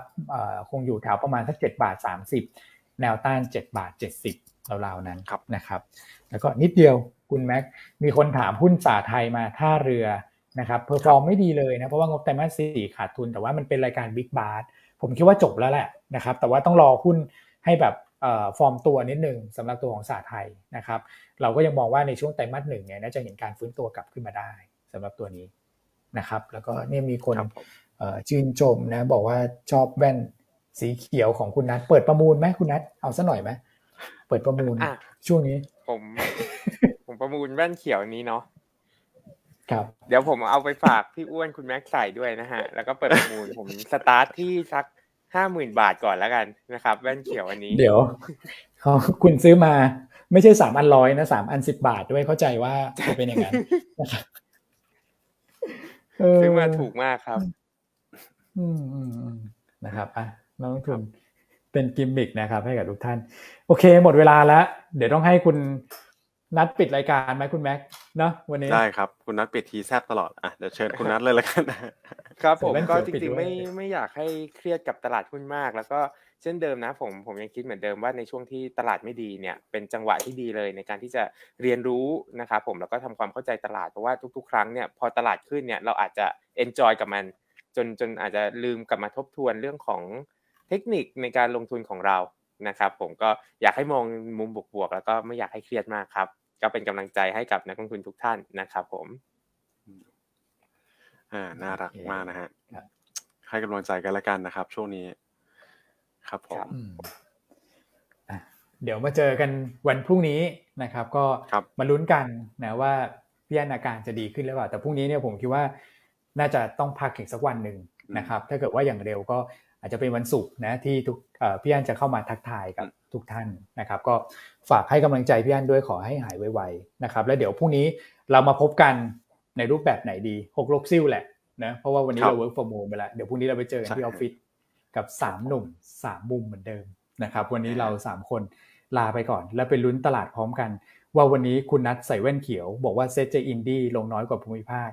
[SPEAKER 1] คงอยู่แถวประมาณสัก7บาท 30 แนวต้าน 7 บาท 70ราวๆนั้นนะครับ แล้วก็นิดเดียวคุณแม็กมีคนถามหุ้นสาไทยมาท่าเรือ นะครับ perform ไม่ดีเลยนะเพราะว่างบไตรมาสสี่ขาดทุน แต่ว่ามันเป็นรายการ big bath ผมคิดว่าจบแล้วแหละนะครับแต่ว่าต้องรอหุ้นให้แบบฟอร์มตัวนิดหนึ่งสำหรับตัวของศาสตร์ไทยนะครับเราก็ยังมองว่าในช่วงไตรมาสหนึ่งเนี่ยน่าจะเห็นการฟื้นตัวกลับขึ้นมาได้สำหรับตัวนี้นะครับแล้วก็เนี่ยมีคนชื่นชมนะบอกว่าชอบแว่นสีเขียวของคุณนัทเปิดประมูลไหมคุณนัทเอาซะหน่อยไหมเปิดประมูลช่วงนี้
[SPEAKER 3] ผม ผมประมูลแว่นเขียวนี้เนาะ
[SPEAKER 1] ครับ
[SPEAKER 3] เดี๋ยวผมเอาไปฝากพี่อ้วนคุณแม็กใส่ด้วยนะฮะ แล้วก็เปิดประมูลผมสตาร์ทที่สักห้าหมื่นบาทก่อนแล้วกันนะครับแว่นเขียวอันนี้
[SPEAKER 1] เดี๋ยวเขาคุณซื้อมาไม่ใช่สามอันร้อยนะสามอันสิบบาทด้วยเข้าใจว่าจะเป็นอย่างนั้นนะครับ
[SPEAKER 3] ซื้อมาถูกมากครับ
[SPEAKER 1] อืมอืมอืมนะครับอะนักลงทุนเป็นกิมมิกนะครับ ให้กับทุกท่าน โอเค หมดเวลาแล้ว เดี๋ยวต้องให้คุณนัดปิดรายการไหมคุณแม็กเนาะวันนี้
[SPEAKER 2] ได้ครับ คุณนัทปิดทีแซบตลอดอะเดี๋ยวเชิญคุณนัทเลยละกัน
[SPEAKER 3] ครับผม
[SPEAKER 1] ใส่แว่น
[SPEAKER 3] ก็
[SPEAKER 1] เขียว
[SPEAKER 3] จ
[SPEAKER 1] ปิด
[SPEAKER 3] ริง
[SPEAKER 1] ด้วย
[SPEAKER 3] ๆไม่ไม่อยากให้เครียดกับตลาดหุ้นมาก แล้วก็เช่นเดิมนะผมผมยังคิดเหมือนเดิมว่าในช่วงที่ตลาดไม่ดีเนี่ยเป็นจังหวะที่ดีเลยในการที่จะเรียนรู้นะครับผมแล้วก็ทำความเข้าใจตลาดเพราะว่าทุก ๆ ครั้งเนี่ยพอตลาดขึ้นเนี่ยเราอาจจะ enjoy กับมัน จนจนอาจจะลืมกลับมาทบทวนเรื่องของเทคนิคในการลงทุนของเรานะครับผมก็อยากให้มองมุมบวกๆแล้วก็ไม่อยากให้เครียดมากครับ ก็เป็นกำลังใจให้กับนักลงทุนทุกท่านนะครับผม
[SPEAKER 2] อ่าน่ารักมากนะฮะ
[SPEAKER 1] ครับ
[SPEAKER 2] ให้กำลังใจกันละกันนะครับ ช่วงนี้ ครับผม
[SPEAKER 1] อืมอะเดี๋ยวมาเจอกันวันพรุ่งนี้นะครับ ก็
[SPEAKER 2] ครับ
[SPEAKER 1] มาลุ้นกันนะว่าพี่อันอาการจะดีขึ้นหรือเปล่าแต่พรุ่งนี้เนี่ยผมคิดว่าน่าจะต้องพักอีกสักวันหนึ่งนะครับ ถ้าเกิดว่าอย่างเร็วก็อาจจะเป็นวันศุกร์นะที่ทุกเอ่อ พี่อันจะเข้ามาทักทายกับทุกท่านนะครับ ก็ฝากให้กำลังใจพี่อันด้วยขอให้หายไวๆนะครับ แล้วเดี๋ยวพรุ่งนี้เรามาพบกันในรูปแบบไหนดีหกลกซิ่วแหละนะเพราะว่าวันนี้
[SPEAKER 2] ครับ
[SPEAKER 1] เรา work from home ไปแล้วเดี๋ยวพรุ่งนี้เราไปเจอกันที่อ
[SPEAKER 2] ใช่
[SPEAKER 1] อฟฟิศกับสามหนุ่มสามมุมเหมือนเดิมนะครับ วันนี้เราสามคนลาไปก่อน แล้วไปลุ้นตลาดพร้อมกัน ว่าวันนี้คุณนัทใส่แว่นเขียว บอกว่าเซตเจอินดี้ลงน้อยกว่าภูมิภาค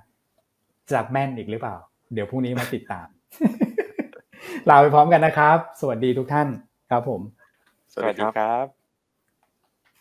[SPEAKER 1] จะแม่นอีกหรือเปล่า เดี๋ยวพรุ่งนี้มาติดตาม ลาไปพร้อมกันนะครับ สวัสดีทุกท่านครับผม
[SPEAKER 3] สวัสดีครับ